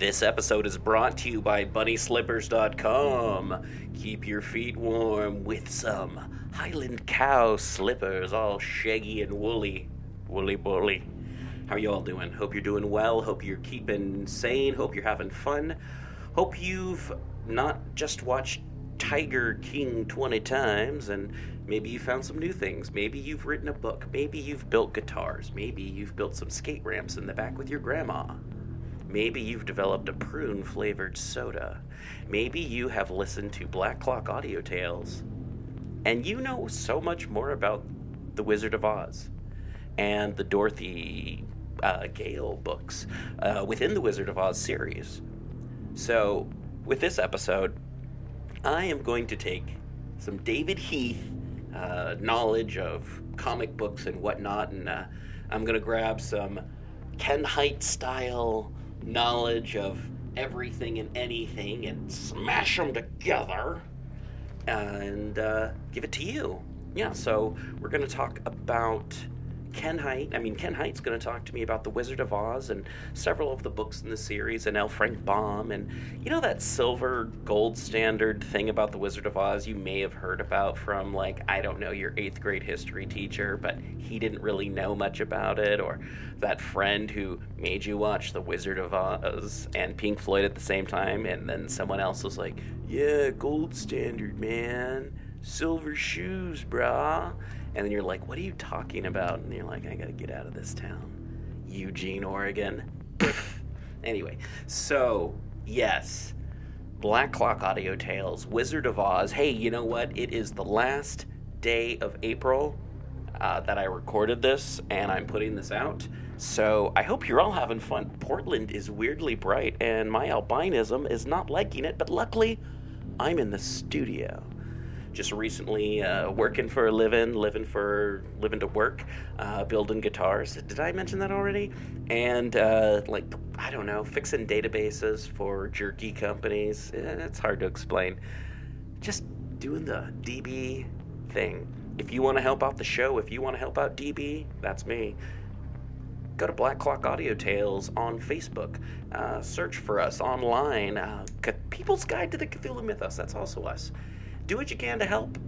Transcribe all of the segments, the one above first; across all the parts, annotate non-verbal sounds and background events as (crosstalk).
This episode is brought to you by BunnySlippers.com. Keep your feet warm with some Highland cow slippers, all shaggy and woolly. Woolly bully. How are you all doing? Hope you're doing well. Hope you're keeping sane. Hope you're having fun. Hope you've not just watched Tiger King 20 times and maybe you found some new things. Maybe you've written a book. Maybe you've built guitars. Maybe you've built some skate ramps in the back with your grandma. Maybe you've developed a prune flavored soda. Maybe you have listened to Black Clock Audio Tales. And you know so much more about The Wizard of Oz and the Dorothy uh, Gale books uh, within the Wizard of Oz series. So, with this episode, I am going to take some David Heath uh, knowledge of comic books and whatnot, and uh, I'm going to grab some Ken Hite style knowledge of everything and anything and smash them together and uh, give it to you. Yeah, so we're going to talk about Ken Hite. I mean, Ken Hite's going to talk to me about The Wizard of Oz and several of the books in the series, and L. Frank Baum. And you know that silver gold standard thing about The Wizard of Oz you may have heard about from, like, I don't know, your eighth grade history teacher, but he didn't really know much about it, or that friend who made you watch The Wizard of Oz and Pink Floyd at the same time, and then someone else was like, yeah, gold standard, man. Silver shoes, brah and then you're like, what are you talking about? And you're like, I gotta get out of this town. Eugene, Oregon. (laughs) anyway, so, yes, Black Clock Audio Tales, Wizard of Oz. Hey, you know what? It is the last day of April uh, that I recorded this, and I'm putting this out. So I hope you're all having fun. Portland is weirdly bright, and my albinism is not liking it, but luckily, I'm in the studio just recently uh, working for a living, living for living to work, uh, building guitars. Did I mention that already? And uh, like I don't know, fixing databases for jerky companies. It's hard to explain. Just doing the DB thing. If you want to help out the show, if you want to help out DB, that's me. Go to Black Clock Audio Tales on Facebook. Uh, search for us online. Uh, People's Guide to the Cthulhu Mythos. That's also us do what you can to help.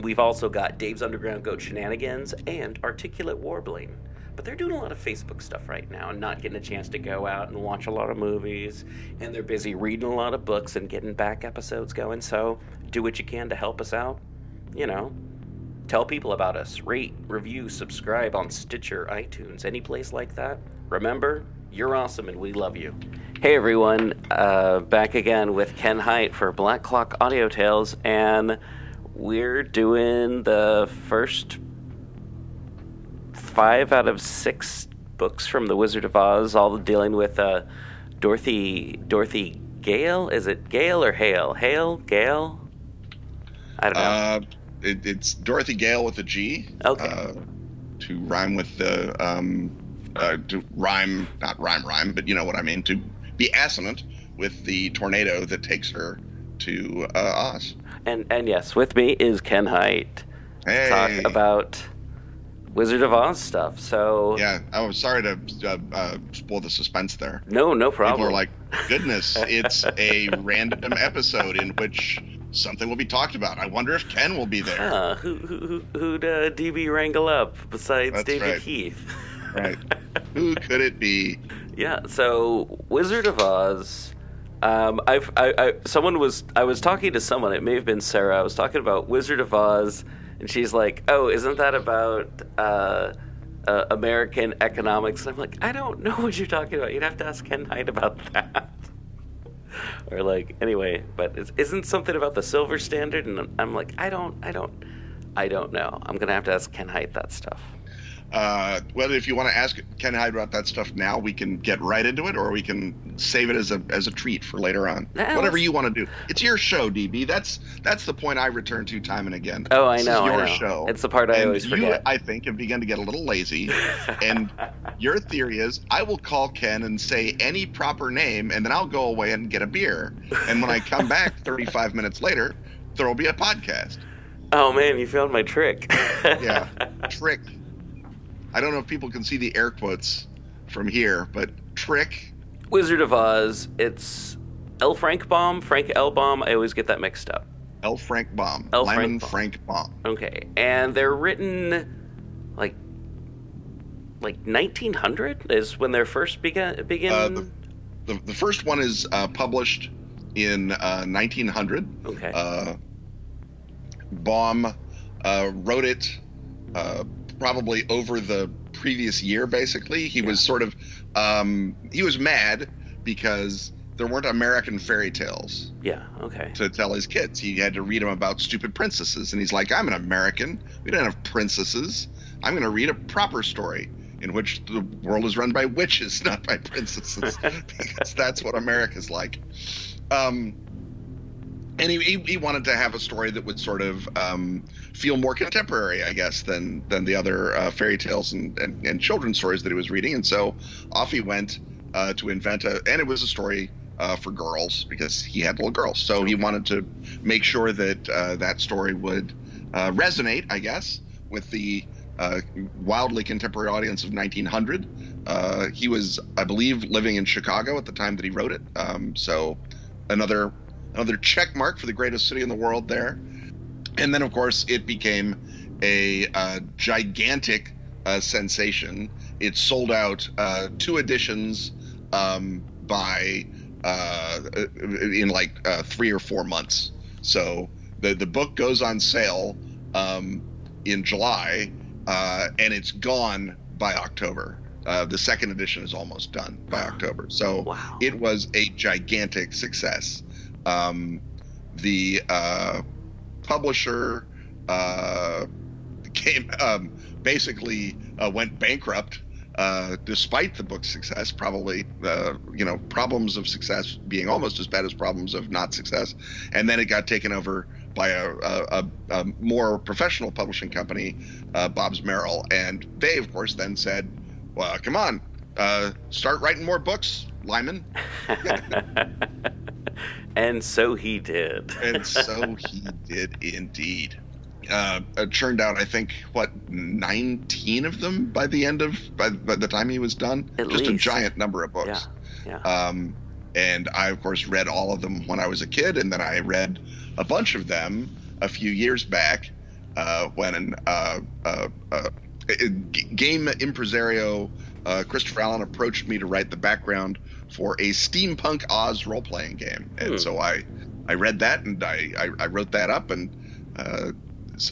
We've also got Dave's Underground Goat Shenanigans and Articulate Warbling. But they're doing a lot of Facebook stuff right now and not getting a chance to go out and watch a lot of movies. And they're busy reading a lot of books and getting back episodes going. So do what you can to help us out. You know, tell people about us. Rate, review, subscribe on Stitcher, iTunes, any place like that. Remember, you're awesome and we love you. Hey everyone, uh, back again with Ken Hite for Black Clock Audio Tales, and we're doing the first five out of six books from The Wizard of Oz, all dealing with uh, Dorothy Dorothy Gale. Is it Gale or Hale? Hale, Gale? I don't know. Uh, it, it's Dorothy Gale with a G. Okay. Uh, to rhyme with the um, uh, to rhyme, not rhyme, rhyme, but you know what I mean. To be assonant with the tornado that takes her to uh, Oz. And and yes, with me is Ken Hite. Hey. Talk about Wizard of Oz stuff. So yeah, I was sorry to uh, uh, spoil the suspense there. No, no problem. People are like, goodness, it's a random episode in which something will be talked about. I wonder if Ken will be there. Huh, who who who'd uh, DB wrangle up besides That's David right. Heath? (laughs) Right. (laughs) Who could it be? Yeah, so Wizard of Oz. Um, I've I, I someone was I was talking to someone. It may have been Sarah. I was talking about Wizard of Oz, and she's like, "Oh, isn't that about uh, uh, American economics?" And I'm like, "I don't know what you're talking about. You'd have to ask Ken Hite about that." (laughs) or like, anyway, but is isn't something about the silver standard? And I'm, I'm like, I don't, I don't, I don't know. I'm gonna have to ask Ken Hite that stuff. Uh, well, if you want to ask Ken Hite about that stuff now, we can get right into it, or we can save it as a as a treat for later on. Whatever you want to do. It's your show, DB. That's that's the point I return to time and again. Oh, I This know, Is I your know. show. It's the part I and always you, forget. I think, have begun to get a little lazy. (laughs) and your theory is, I will call Ken and say any proper name, and then I'll go away and get a beer. And when I come back (laughs) 35 minutes later, there will be a podcast. Oh man, you found my trick. Yeah, (laughs) trick. I don't know if people can see the air quotes from here, but trick Wizard of Oz. It's L. Frank Baum, Frank L. Baum. I always get that mixed up. L. Frank Baum. L. Lyman Frank Frank Baum. Okay, and they're written like like 1900 is when they're first began begin. Uh, the- The, the first one is uh, published in uh, 1900. okay. Uh, Baum uh, wrote it uh, probably over the previous year. Basically, he was sort of um, he was mad because there weren't American fairy tales yeah. Okay. to tell his kids. He had to read them about stupid princesses, and he's like, "I'm an American. We don't have princesses. I'm going to read a proper story." In which the world is run by witches, (laughs) not by princesses, (laughs) because that's what America's like. Um, and he, he, wanted to have a story that would sort of um, feel more contemporary, I guess, than than the other uh, fairy tales and, and, and children's stories that he was reading. And so off he went uh, to invent a, and it was a story uh, for girls because he had little girls. So he wanted to make sure that uh, that story would uh, resonate, I guess, with the uh, wildly contemporary audience of 1900. Uh, he was, I believe, living in Chicago at the time that he wrote it. Um, so another another check mark for the greatest city in the world there. And then, of course, it became a uh, gigantic uh, sensation. It sold out uh, two editions um, by uh, in like uh, three or four months. So the the book goes on sale um, in July, uh, and it's gone by October. Uh, the second edition is almost done by October. So Wow. it was a gigantic success. Um, the uh, publisher uh, came um, basically uh, went bankrupt uh, despite the book's success. Probably, uh, you know, problems of success being almost as bad as problems of not success. And then it got taken over by a, a, a, more professional publishing company, uh, Bobbs-Merrill, and they, of course, then said, "Well, come on, start writing more books, Lyman." (laughs) and so he did. (laughs) and so he did indeed. Uh, it turned out, I think, what nineteen of them by the end of by, by the time he was done. At Just a giant number of books. Yeah. Um, and I, of course, read all of them when I was a kid, and then I read a bunch of them a few years back uh, when uh, uh, uh, g- game impresario uh, Christopher Allen approached me to write the background for a steampunk Oz role-playing game, and Hmm. so I I read that and I I, I wrote that up, and uh,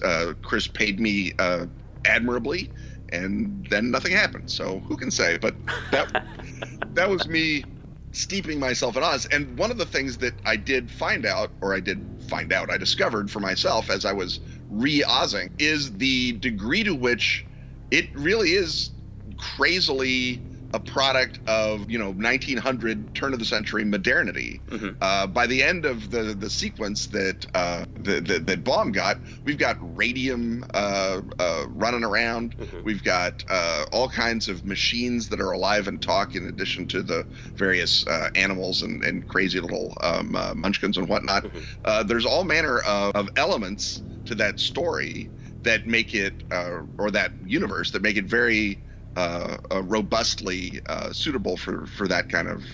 uh, Chris paid me uh, admirably, and then nothing happened. So who can say? But that (laughs) that was me steeping myself in Oz. And one of the things that I did find out, or I did find out, I discovered for myself as I was re-Ozing, is the degree to which it really is crazily a product of you know 1900 turn of the century modernity. Mhm. Uh, by the end of the the sequence that uh, that, that that Baum got, we've got radium uh, uh, running around. Mhm. We've got uh, all kinds of machines that are alive and talk, in addition to the various uh, animals and, and crazy little um, uh, munchkins and whatnot. Mhm. Uh, there's all manner of, of elements to that story that make it, uh, or that universe, that make it very uh, uh, robustly uh, suitable for, for that kind of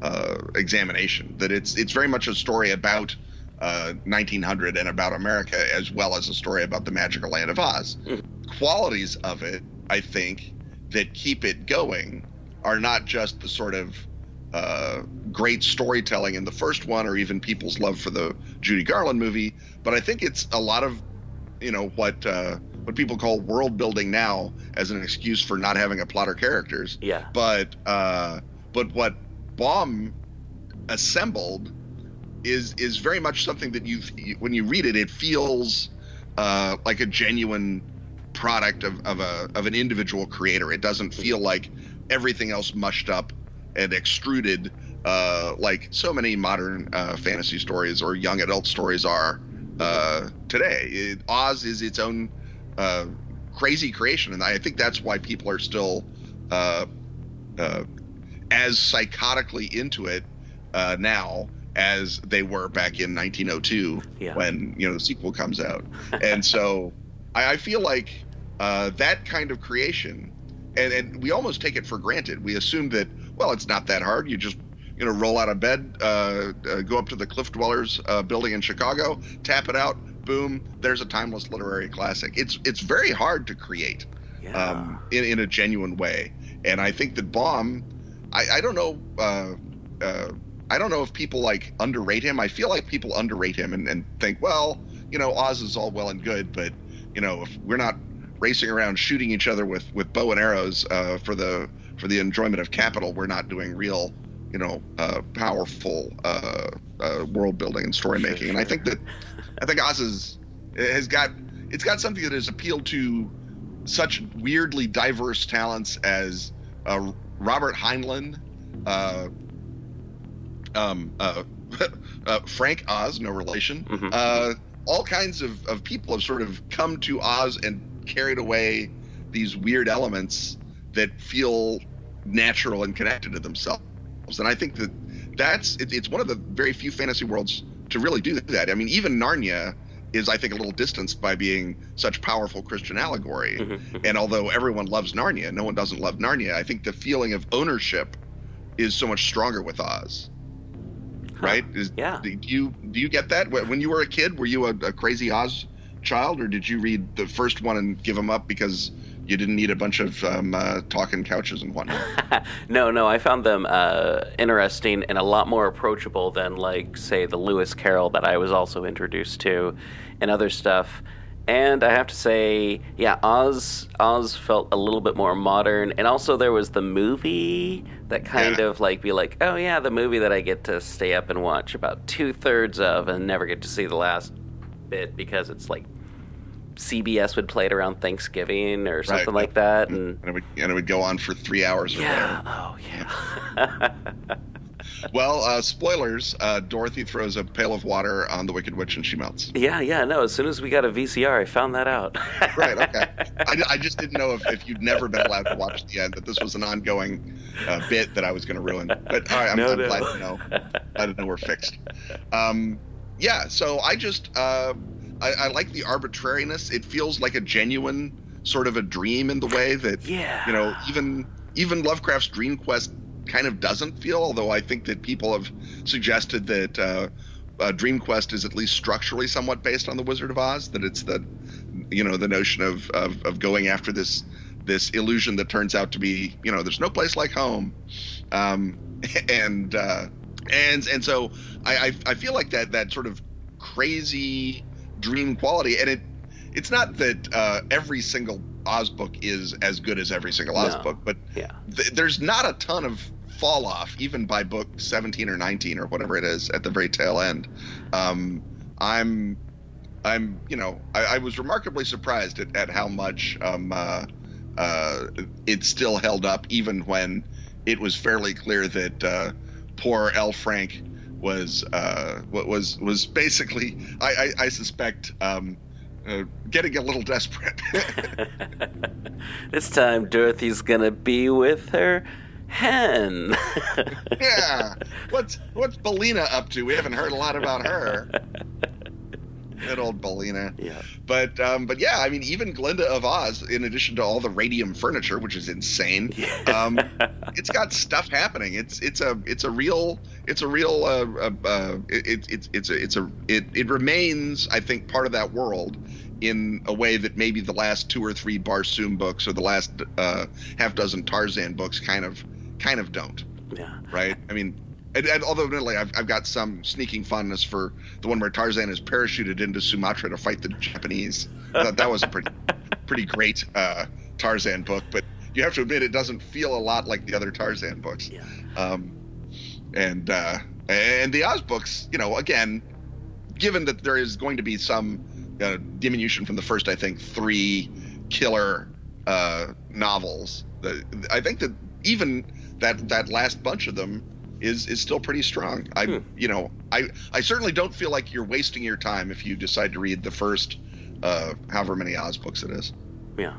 uh, examination. That it's it's very much a story about uh, 1900 and about America, as well as a story about the magical land of Oz. Mhm. Qualities of it, I think, that keep it going are not just the sort of uh, great storytelling in the first one, or even people's love for the Judy Garland movie, but I think it's a lot of, you know, what uh, what people call world building now as an excuse for not having a plot or characters. Yeah. But uh, but what Baum assembled is is very much something that you when you read it, it feels uh, like a genuine product of, of a of an individual creator. It doesn't feel like everything else mushed up and extruded uh, like so many modern uh, fantasy stories or young adult stories are uh, today. It, Oz is its own uh, crazy creation, and I think that's why people are still uh, uh, as psychotically into it uh, now as they were back in 1902 Yeah. when you know the sequel comes out. (laughs) and so I, I feel like uh, that kind of creation, and, and we almost take it for granted. We assume that well, it's not that hard. You just you know roll out of bed, uh, uh, go up to the Cliff Dwellers uh, building in Chicago, tap it out, boom, there's a timeless literary classic. It's it's very hard to create Yeah. um, in in a genuine way, and I think that Baum, I, I don't know. Uh, uh, I don't know if people like underrate him. I feel like people underrate him and, and think, well, you know, Oz is all well and good, but you know, if we're not racing around shooting each other with, with bow and arrows uh, for the for the enjoyment of capital, we're not doing real, you know, uh, powerful uh, uh, world building and story making. And I think that I think Oz is has got it's got something that has appealed to such weirdly diverse talents as uh, Robert Heinlein, uh, um, uh, (laughs) uh, Frank Oz, no relation. Mhm. Uh, all kinds of, of people have sort of come to Oz and carried away these weird elements that feel natural and connected to themselves. And I think that that's it, it's one of the very few fantasy worlds to really do that. I mean, even Narnia is, I think, a little distanced by being such powerful Christian allegory. Mhm, mhm. And although everyone loves Narnia, no one doesn't love Narnia. I think the feeling of ownership is so much stronger with Oz. Right? Is, Yeah. Do you do you get that when you were a kid? Were you a, a crazy Oz child, or did you read the first one and give them up because you didn't need a bunch of um, uh, talking couches and whatnot? (laughs) no, no, I found them uh, interesting and a lot more approachable than, like, say, the Lewis Carroll that I was also introduced to, and other stuff. And I have to say, yeah, Oz Oz felt a little bit more modern, and also there was the movie that kind Yeah. of like be like, oh yeah, the movie that I get to stay up and watch about two thirds of, and never get to see the last bit because it's like CBS would play it around Thanksgiving or something like that, and and it would and it would go on for three hours or yeah, oh yeah. Well, uh, spoilers: uh, Dorothy throws a pail of water on the Wicked Witch and she melts. Yeah, yeah, no. As soon as we got a VCR, I found that out. (laughs) Right. Okay. I, I just didn't know if, if you'd never been allowed to watch the end that this was an ongoing uh, bit that I was going to ruin. But all right, I'm, No, I'm no. glad to know. I Glad to know we're fixed. Um, yeah. So I just uh, I, I like the arbitrariness. It feels like a genuine sort of a dream in the way that Yeah. you know even even Lovecraft's Dream Quest kind of doesn't feel. Although I think that people have suggested that. Uh, uh, Dream Quest is at least structurally somewhat based on the Wizard of Oz. That it's the, you know, the notion of, of, of going after this this illusion that turns out to be, you know, there's no place like home, um, (laughs) and uh, and and so I, I I feel like that that sort of crazy dream quality, and it it's not that uh, every single Oz book is as good as every single Oz No. book, but yeah. th- there's not a ton of fall off even by book 17 or 19 or whatever it is at the very tail end um, i'm i'm you know i, I was remarkably surprised at, at how much um, uh, uh, it still held up even when it was fairly clear that uh, poor L. Frank was uh, wa- was was basically I, I, I suspect um, uh, getting a little (laughs) desperate. (laughs) this time, Dorothy's gonna be with her hen. yeah. What's what's Billina up to? We haven't heard a lot about her. (laughs) Good old Billina. yeah. But um, but yeah, I mean, even Glinda of Oz, in addition to all the radium furniture, which is insane, um, (laughs) it's got stuff happening. It's it's a it's a real it's a real uh, uh, uh, it, it's it's a it's a it it remains I think part of that world in a way that maybe the last two or three Barsoom books or the last uh, half dozen Tarzan books kind of kind of don't yeah. right? I mean, and, and although admittedly I've, I've got some sneaking fondness for the one where Tarzan is parachuted into Sumatra to fight the Japanese. I thought that was a pretty (laughs) pretty great uh, Tarzan book, but you have to admit it doesn't feel a lot like the other Tarzan books. Yeah. Um, and uh, and the Oz books, you know, again, given that there is going to be some uh, diminution from the first, I think, three killer uh, novels, the, I think that even that that last bunch of them is is still pretty strong. I Hmm. you know I I certainly don't feel like you're wasting your time if you decide to read the first uh, however many Oz books it is. Yeah,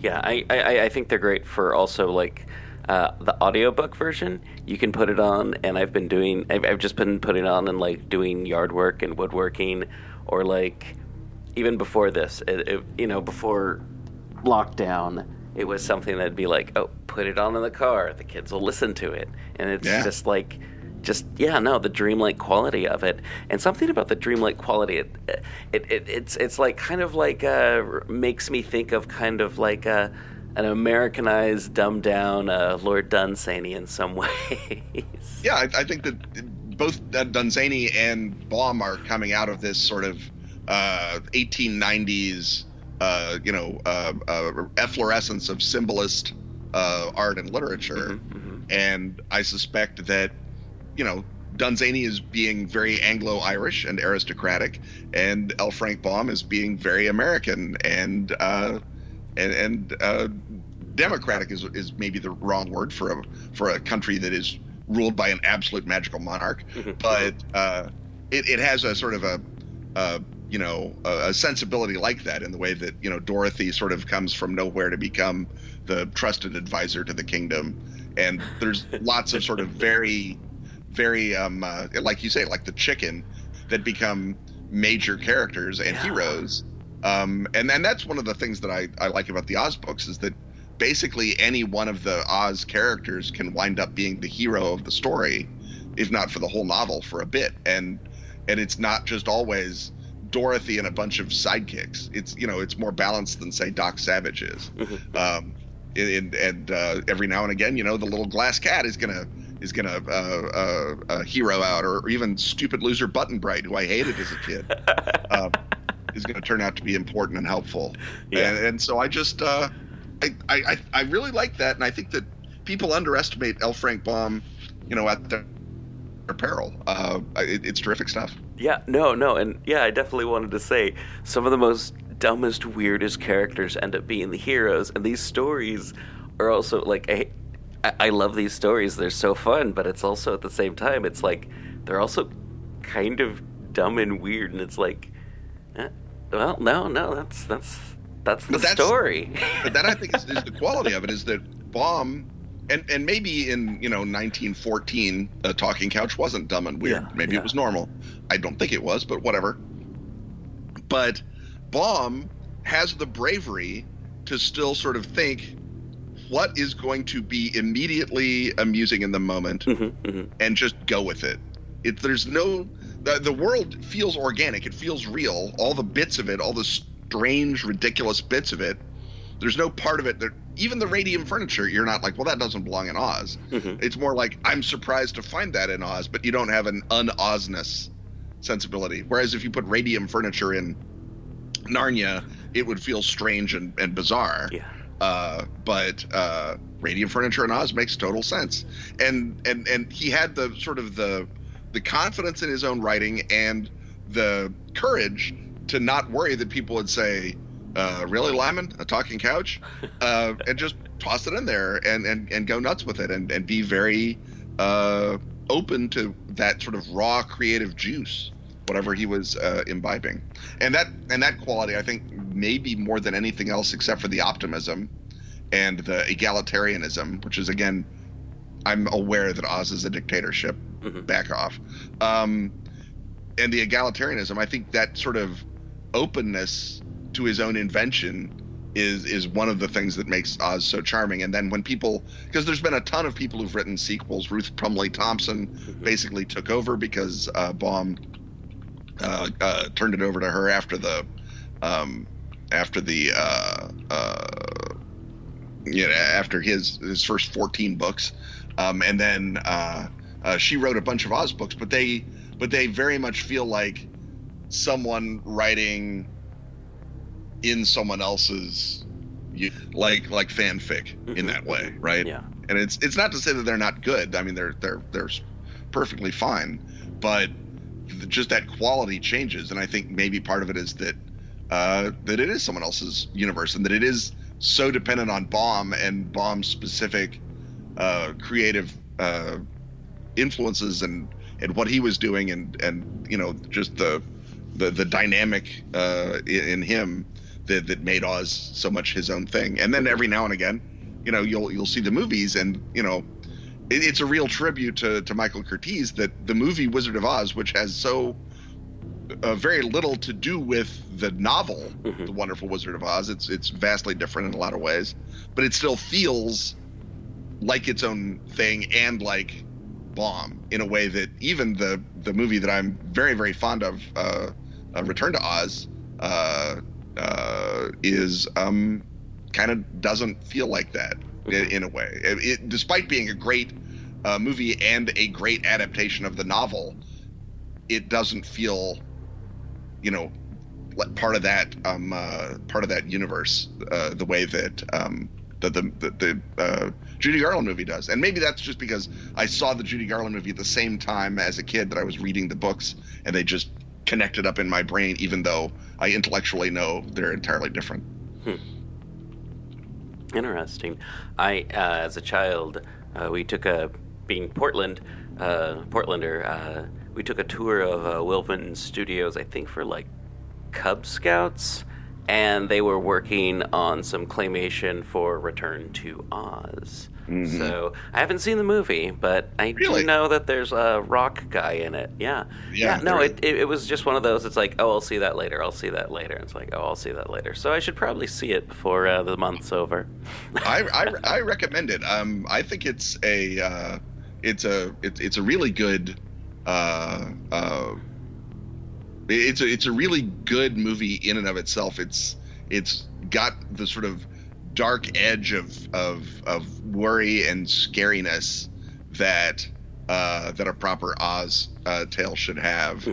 yeah. I, I, I think they're great for also like uh, the audiobook version. You can put it on, and I've been doing. I've, I've just been putting it on and like doing yard work and woodworking, or like even before this, it, it, you know, before lockdown. It was something that'd be like, oh, put it on in the car. The kids will listen to it, and it's Yeah. just like, just yeah, no, the dreamlike quality of it, and something about the dreamlike quality. It, it, it it's it's like kind of like uh, makes me think of kind of like a. An Americanized, dumbed down uh, Lord Dunsany in some (laughs) ways. Yeah, I, I think that both Dunsany and Baum are coming out of this sort of uh, 1890s, uh, you know, uh, uh, efflorescence of symbolist uh, art and literature. Mhm, And I suspect that, you know, Dunsany is being very Anglo-Irish and aristocratic, and L. Frank Baum is being very American and uh, and, and uh, democratic is is maybe the wrong word for a for a country that is ruled by an absolute magical monarch, mhm. but uh, it, it has a sort of a, a you know a, a sensibility like that in the way that you know Dorothy sort of comes from nowhere to become the trusted advisor to the kingdom, and there's (laughs) lots of sort of very very um uh, like you say like the chicken that become major characters and Yeah. heroes. Um and and that's one of the things that I, I like about the oz books is that basically any one of the oz characters can wind up being the hero of the story if not for the whole novel for a bit. And and it's not just always dorothy and a bunch of sidekicks it's you know it's more balanced than say doc savage is Mhm. um, and and uh, every now and again, you know, the little glass cat is gonna is gonna uh, uh, uh, hero out, or, or even stupid loser Button Bright, who I hated as a kid, (laughs) um, is gonna turn out to be important and helpful. Yeah. And, and so I just uh, I, I I really like that, and I think that people underestimate L. Frank Baum, you know, at their, their peril. Uh, it, it's terrific stuff. Yeah, no, no, and yeah, I definitely wanted to say some of the most dumbest, weirdest characters end up being the heroes, and these stories are also like I, I love these stories. They're so fun, but it's also at the same time, it's like they're also kind of dumb and weird, and it's like, eh, well, no, no, that's that's that's the that's- story. but that I think is, is the (laughs) quality of it is that Baum and and maybe in you know 1914 a talking couch wasn't dumb and weird Yeah, maybe yeah. it was normal I don't think it was but whatever but Baum has the bravery to still sort of think what is going to be immediately amusing in the moment Mhm, mhm. and just go with it. It there's no the, the world feels organic. It feels real. All the bits of it, all the strange, ridiculous bits of it. There's no part of it that even the radium furniture. You're not like, well, that doesn't belong in Oz. Mhm. It's more like I'm surprised to find that in Oz, but you don't have an un-Ozness sensibility. Whereas if you put radium furniture in Narnia, it would feel strange and, and bizarre yeah, uh, but uh, radium furniture in Oz makes total sense. And and and he had the sort of the the confidence in his own writing and the courage to not worry that people would say, uh, "Really, Lyman, a talking couch," (laughs) uh, and just toss it in there and and and go nuts with it and and be very uh, open to that sort of raw creative juice whatever he was uh, imbibing. And that and that quality i think maybe more than anything else except for the optimism and the egalitarianism which is again i'm aware that oz is a dictatorship. Mhm. back off. Um, and the egalitarianism i think that sort of openness to his own invention is is one of the things that makes Oz so charming. And then when people, because there's been a ton of people who've written sequels. Ruth Plumly Thompson basically took over because uh, Baum uh, uh, turned it over to her after the um, after the uh, uh, you know after his his first 14 books, um, and then uh, uh, she wrote a bunch of Oz books. But they but they very much feel like someone writing in someone else's you- like like fanfic in that way, right? yeah, And it's it's not to say that they're not good. I mean, they're they're they're perfectly fine, but just that quality changes. And I think maybe part of it is that uh, that it is someone else's universe, and that it is so dependent on Baum and Baum's specific uh, creative uh, influences and and what he was doing, and and you know just the the the dynamic uh, in him that that made Oz so much his own thing. And then every now and again, you know, you'll you'll see the movies, and you know, it, it's a real tribute to to Michael Curtiz that the movie Wizard of Oz, which has so uh, very little to do with the novel, Mhm. The Wonderful Wizard of Oz. It's it's vastly different in a lot of ways, but it still feels like its own thing and like Baum in a way that even the the movie that I'm very very fond of, uh, uh, Return to Oz, uh, is um, kind of doesn't feel like that in, in a way. It, it, despite being a great uh, movie and a great adaptation of the novel, it doesn't feel, you know, like part of that um, uh, part of that universe uh, the way that um, the the the, the uh, Judy Garland movie does. And maybe that's just because I saw the Judy Garland movie at the same time as a kid that I was reading the books, and they just connected up in my brain, even though I intellectually know they're entirely different. Interesting. I, uh, as a child, uh, we took a being Portland, uh, Portlander. Uh, we took a tour of uh, Vinton Studios. I think for like Cub Scouts, and they were working on some claymation for Return to Oz. So I haven't seen the movie, but I Really? do know that there's a rock guy in it. Yeah. Yeah, no, it, it, it was just one of those. It's like, oh, I'll see that later. I'll see that later. It's like, oh, I'll see that later. So I should probably see it before uh, the month's over. (laughs) I, I, I recommend it. Um, I think it's a uh, it's a it's, it's a really good uh, uh, it's a it's a really good movie in and of itself. It's it's got the sort of dark edge of of of worry and scariness that uh, that a proper Oz uh, tale should have.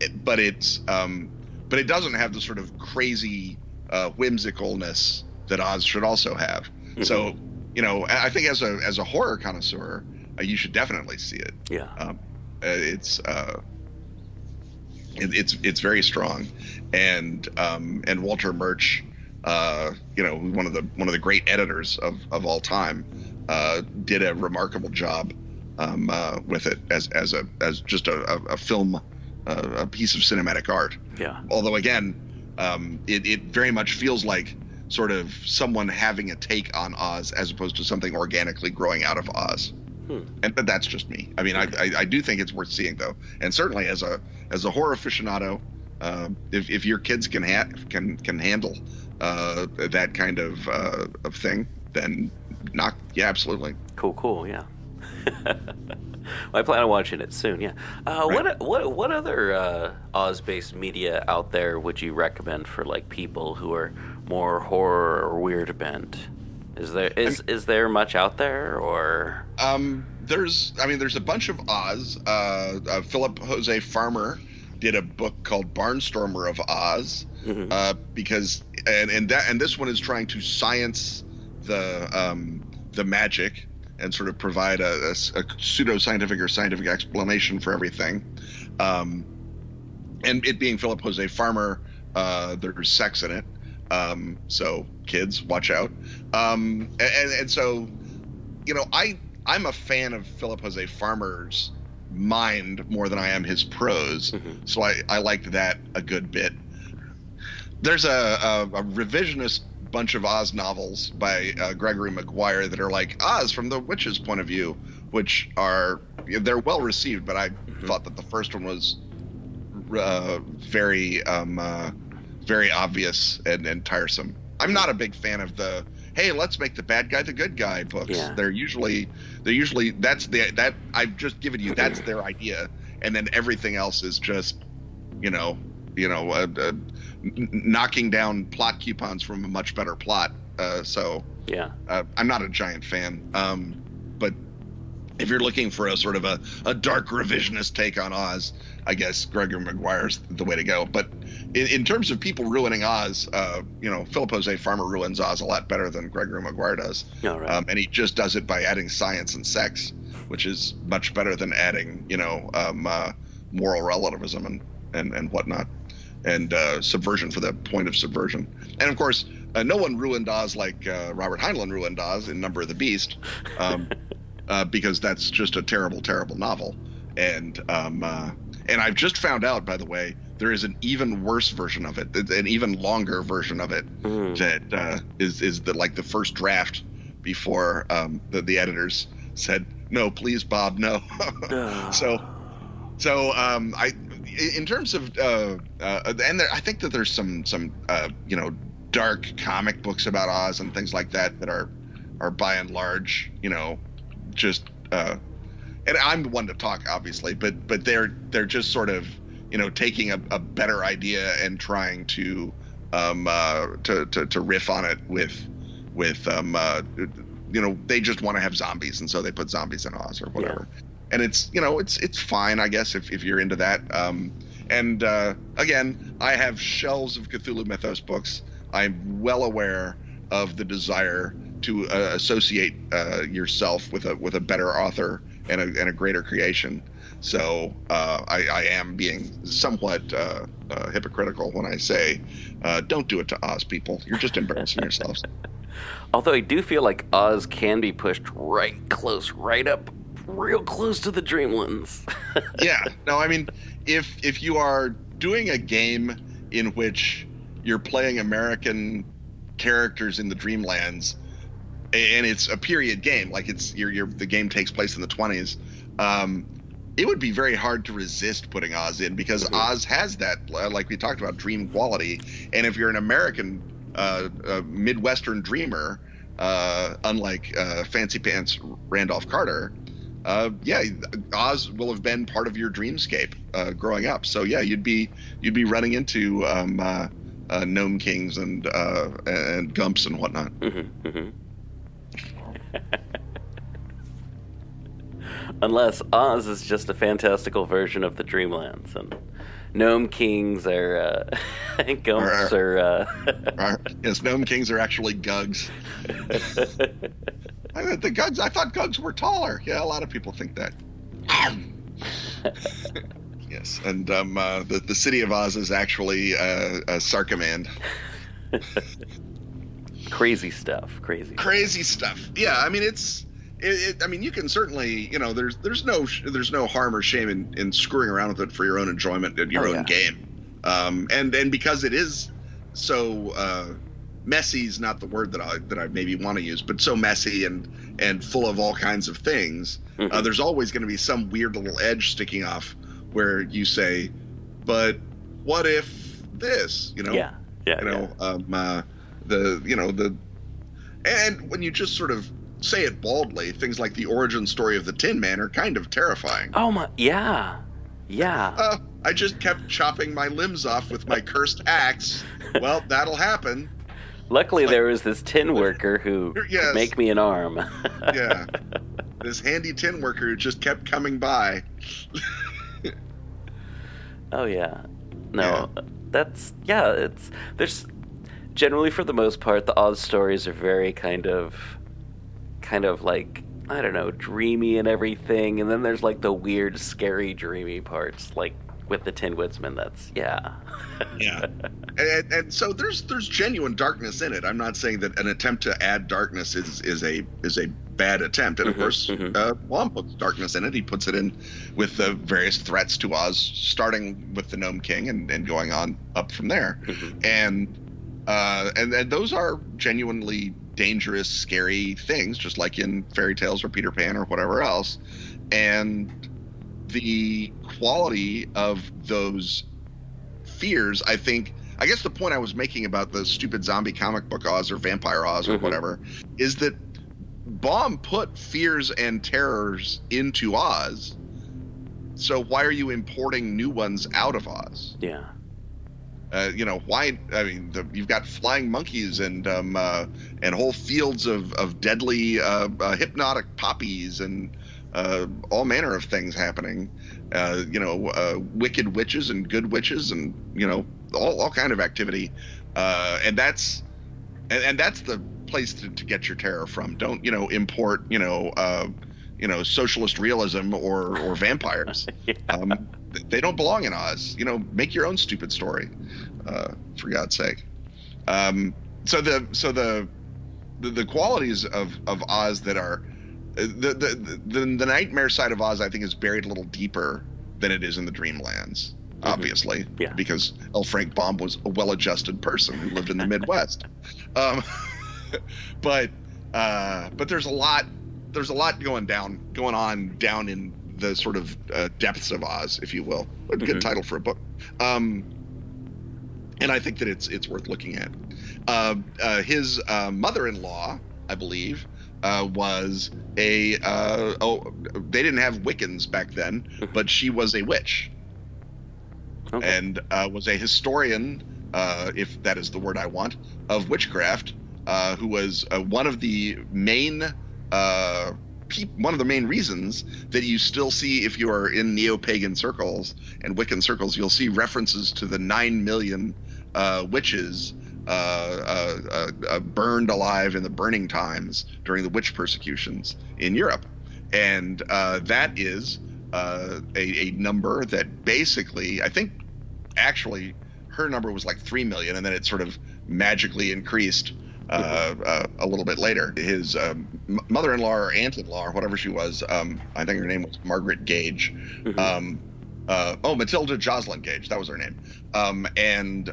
It- but it's um, but it doesn't have the sort of crazy uh, whimsicalness that Oz should also have. So you know, I I think as a as a horror connoisseur, uh, you should definitely see it. Yeah. Um, uh, it's uh, it, it's it's very strong, and um, and Walter Murch, uh, you know, one of the one of the great editors of, of all time, uh, did a remarkable job um, uh, with it as as a as just a, a, film, uh, a piece of cinematic art. Yeah. Although again, um, it it very much feels like sort of someone having a take on Oz as opposed to something organically growing out of Oz Hmm. and but that's just me. I mean, I, I I do think it's worth seeing though, and certainly as a as a horror aficionado, um, if if your kids can ha- can can handle uh, that kind of uh, of thing, then knock yeah, absolutely. Cool, cool, yeah. (laughs) I plan on watching it soon. Yeah. Uh, Right. What what what other uh, Oz-based media out there would you recommend for like people who are more horror or weird bent? Is there is is there much out there or? Um, there's I mean, there's a bunch of Oz. Uh, uh, Philip Jose Farmer did a book called Barnstormer of Oz. Mhm. uh, because and and that and this one is trying to science the um, the magic and sort of provide a pseudo scientific or scientific explanation for everything. Um, and it being Philip Jose Farmer, uh, there's sex in it. Um, so kids, watch out. Um, and, and so, you know, I I'm a fan of Philip Jose Farmer's mind more than I am his prose. Mhm. So I, I liked that a good bit. There's a, a, a revisionist bunch of Oz novels by uh, Gregory Maguire that are like Oz from the witch's point of view, which are they're well received. But I thought that the first one was uh, very um, uh, very obvious and, and tiresome. I'm not a big fan of the hey let's make the bad guy the good guy books. Yeah. They're usually they're usually that's the that I've just given you that's their idea, and then everything else is just you know you know uh, uh, n- knocking down plot coupons from a much better plot. Uh, so Yeah. uh, I'm not a giant fan. Um, but if you're looking for a sort of a, a dark revisionist take on Oz, I guess Gregory Maguire's the way to go. But in, in terms of people ruining Oz, uh, you know, Philip Jose Farmer ruins Oz a lot better than Gregory Maguire does. Right. Um, and he just does it by adding science and sex, which is much better than adding, you know, um, uh, moral relativism and, and, and whatnot, and uh, subversion for the point of subversion. And of course, uh, no one ruined Oz like uh, Robert Heinlein ruined Oz in Number of the Beast, um, (laughs) uh, because that's just a terrible, terrible novel. And um, uh, and I've just found out, by the way, there is an even worse version of it, an even longer version of it Mhm. that uh, is is the like the first draft before um, the the editors said no, please, Bob, no. (laughs) so so um, I in terms of uh, uh, and there, I think that there's some some uh, you know dark comic books about Oz and things like that that are are by and large you know just uh, and I'm the one to talk obviously, but but they're they're just sort of you know taking a, a better idea and trying to um uh, to, to to riff on it with with um uh, you know they just want to have zombies and so they put zombies in Oz or whatever. And it's you know it's it's fine I guess if, if you're into that. Um, and uh, again, I have shelves of Cthulhu Mythos books. I'm well aware of the desire to uh, associate uh, yourself with a with a better author and a, and a greater creation. So uh, I, I, am being somewhat uh, uh, hypocritical when I say, uh, don't do it to Oz, people. You're just embarrassing yourselves. (laughs) Although I do feel like Oz can be pushed right close, right up, real close to the Dreamlands. (laughs) yeah. No, I mean, if if you are doing a game in which you're playing American characters in the Dreamlands, and it's a period game, like it's your your the game takes place in the 20s. Um, it would be very hard to resist putting Oz in because mm-hmm. Oz has that, uh, like we talked about, dream quality. And if you're an American uh, uh, Midwestern dreamer, uh, unlike uh, Fancy Pants Randolph Carter, uh, yeah, Oz will have been part of your dreamscape growing up. So yeah, you'd be you'd be running into um, gnome kings and and gumps and whatnot. Mm-hmm, mm-hmm. (laughs) Unless Oz is just a fantastical version of the Dreamlands, and Gnome Kings are uh, (laughs) gumps are. Uh... yes, Gnome Kings are actually Gugs. (laughs) I, the Gugs, I thought Gugs were taller. Yeah, a lot of people think that. (laughs) yes, and um, uh, the the city of Oz is actually uh, a Sarkomand. (laughs) crazy stuff. Crazy. Crazy stuff. Yeah, I mean it's. It, it, I mean, you can certainly, you know, there's there's no there's no harm or shame in, in screwing around with it for your own enjoyment and your oh, own yeah. game, um, and and because it is so uh, messy is not the word that I that I maybe want to use, but so messy and and full of all kinds of things. Uh, mm-hmm. Uh, there's always going to be some weird little edge sticking off where you say, but what if this? You know? Yeah. Yeah. You know. Yeah. Um, uh, the you know the and when you just sort of say it baldly, things like the origin story of the Tin Man are kind of terrifying. Oh my, yeah, yeah. Uh, I just kept chopping my limbs off with my cursed axe. Well, that'll happen. Luckily, like, there was this tin (laughs) worker who yes. could make me an arm. (laughs) yeah, this handy tin worker who just kept coming by. (laughs) oh yeah, no, yeah. that's yeah. It's there's generally for the most part the oz stories are very kind of kind of like i don't know dreamy and everything and then there's like the weird scary dreamy parts like with the tin woodsman that's yeah (laughs) yeah and, and, so there's there's genuine darkness in it i'm not saying that an attempt to add darkness is is a is a bad attempt and of mm-hmm, course mm-hmm. uh, Baum puts darkness in it he puts it in with the various threats to oz starting with the gnome king and, and going on up from there mm-hmm. and uh, and, and those are genuinely dangerous, scary things, just like in fairy tales or Peter Pan or whatever else. And the quality of those fears, I think, I guess the point I was making about the stupid zombie comic book Oz or Vampire Oz or mm-hmm. whatever is that Baum put fears and terrors into Oz. So why are you importing new ones out of Oz? Yeah. Uh, you know why? I mean, the, you've got flying monkeys and um, uh, and whole fields of of deadly uh, uh hypnotic poppies and uh, all manner of things happening. you know, wicked witches and good witches and you know all all kind of activity. and that's and, and, that's the place to, to, get your terror from. Don't you know import you know you know socialist realism or or vampires. (laughs) yeah. um, they don't belong in Oz. You know, make your own stupid story, uh, for God's sake. Um, so the so the, the, the qualities of of Oz that are uh, the, the the the nightmare side of Oz, I think, is buried a little deeper than it is in the Dreamlands. Mm-hmm. Obviously, yeah. because L. Frank Baum was a well-adjusted person who lived in the Midwest. (laughs) Um, (laughs) but uh, but there's a lot there's a lot going down going on down in the sort of uh, depths of Oz, if you will. A good Mhm. title for a book. Um, and I think that it's it's worth looking at. Uh, uh, his uh, mother-in-law, I believe, uh, was a uh, oh they didn't have Wiccans back then, (laughs) but she was a witch Okay. and uh, was a historian, uh, if that is the word I want, of witchcraft, uh, who was uh, one of the main. Uh, pe- one of the main reasons that you still see if you are in neo-pagan circles and Wiccan circles, you'll see references to the nine million uh, witches burned alive in the burning times during the witch persecutions in Europe, and uh, that is uh, a, a number that basically, I think, actually, her number was like three million, and then it sort of magically increased uh, uh, a little bit later. His um, mother-in-law or aunt-in-law or whatever she was, um, I think her name was Margaret Gage. Mhm. Um, uh, oh, Matilda Joslyn Gage, that was her name. Um, and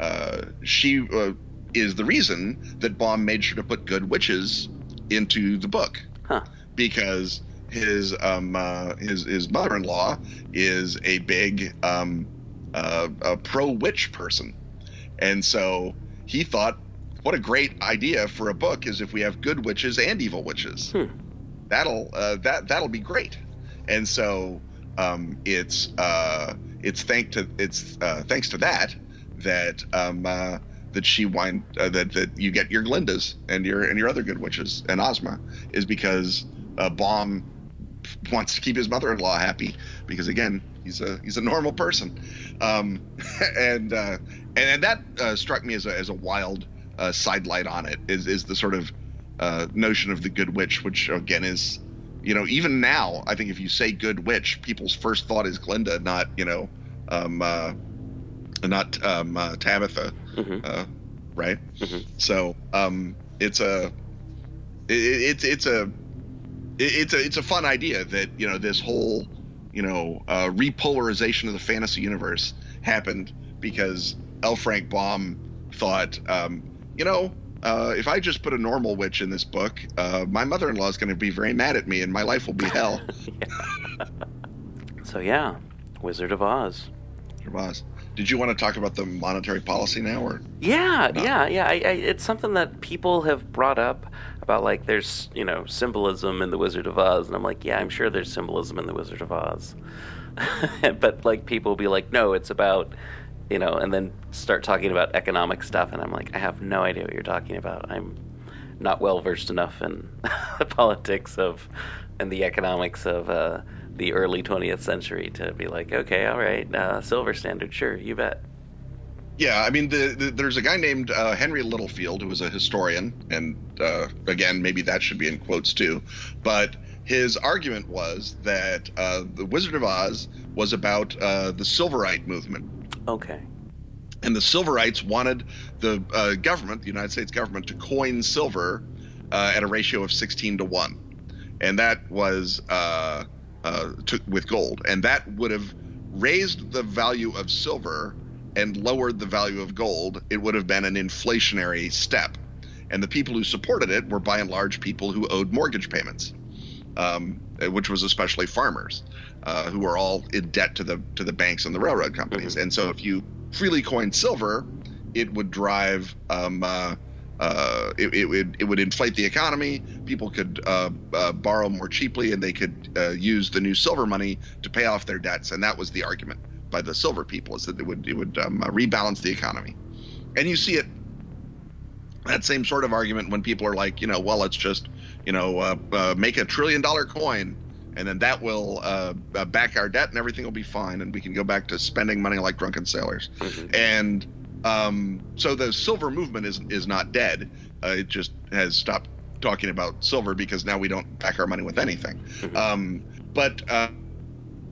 uh, she uh, is the reason that Baum made sure to put good witches into the book Huh. because his um, uh, his his mother-in-law is a big um, uh, a pro witch person, and so he thought, what a great idea for a book is if we have good witches and evil witches. Hmm. That'll uh, that that'll be great, and so um, it's uh, it's thank to it's uh, thanks to that that um, uh, that she wind uh, that that you get your Glindas and your and your other good witches and Ozma is because uh, Baum wants to keep his mother-in-law happy because again he's a he's a normal person, um, (laughs) and uh, and and that uh, struck me as a as a wild uh, sidelight on it is is the sort of uh, notion of the good witch, which again is you know even now I think if you say good witch, people's first thought is Glinda, not you know um, not um, uh, Tabitha, Mhm. uh, right? Mhm. So um, it's a it, it's it's a it- it's a it's a fun idea that you know this whole you know uh, repolarization of the fantasy universe happened because L. Frank Baum thought um, you know uh, if I just put a normal witch in this book, uh, my mother-in-law is going to be very mad at me and my life will be hell. (laughs) So yeah, Wizard of Oz. Gervais. Did you want to talk about the monetary policy now, or Yeah, No. yeah, yeah. I, I, it's something that people have brought up about like there's you know symbolism in the Wizard of Oz, and I'm like, yeah, I'm sure there's symbolism in the Wizard of Oz, (laughs) but like people will be like, no, it's about you know, and then start talking about economic stuff, and I'm like, I have no idea what you're talking about. I'm not well versed enough in (laughs) the politics of and the economics of uh, the early 20th century to be like, okay, all right, uh, silver standard, sure, you bet. Yeah, I mean, the, the, there's a guy named uh, Henry Littlefield who was a historian, and uh, again, maybe that should be in quotes too. But his argument was that uh, the Wizard of Oz was about uh, the Silverite movement, Okay. and the Silverites wanted the uh, government, the United States government, to coin silver uh, at a ratio of 16 to one, and that was uh, to, with gold, and that would have raised the value of silver and lowered the value of gold. It would have been an inflationary step, and the people who supported it were by and large people who owed mortgage payments, um, which was especially farmers. Uh, who were all in debt to the to the banks and the railroad companies, and so if you freely coined silver, it would drive um, uh, uh, it, it would it would inflate the economy. People could uh, uh, borrow more cheaply, and they could uh, use the new silver money to pay off their debts. And that was the argument by the silver people is that it would it would um, uh, rebalance the economy. And you see it that same sort of argument when people are like, you know, well, let's just you know uh, uh, make a trillion dollar coin. And then that will back our debt, and everything will be fine, and we can go back to spending money like drunken sailors Mhm. and um, so the silver movement is is not dead. Uh, it just has stopped talking about silver because now we don't back our money with anything. Mhm. Um, but uh,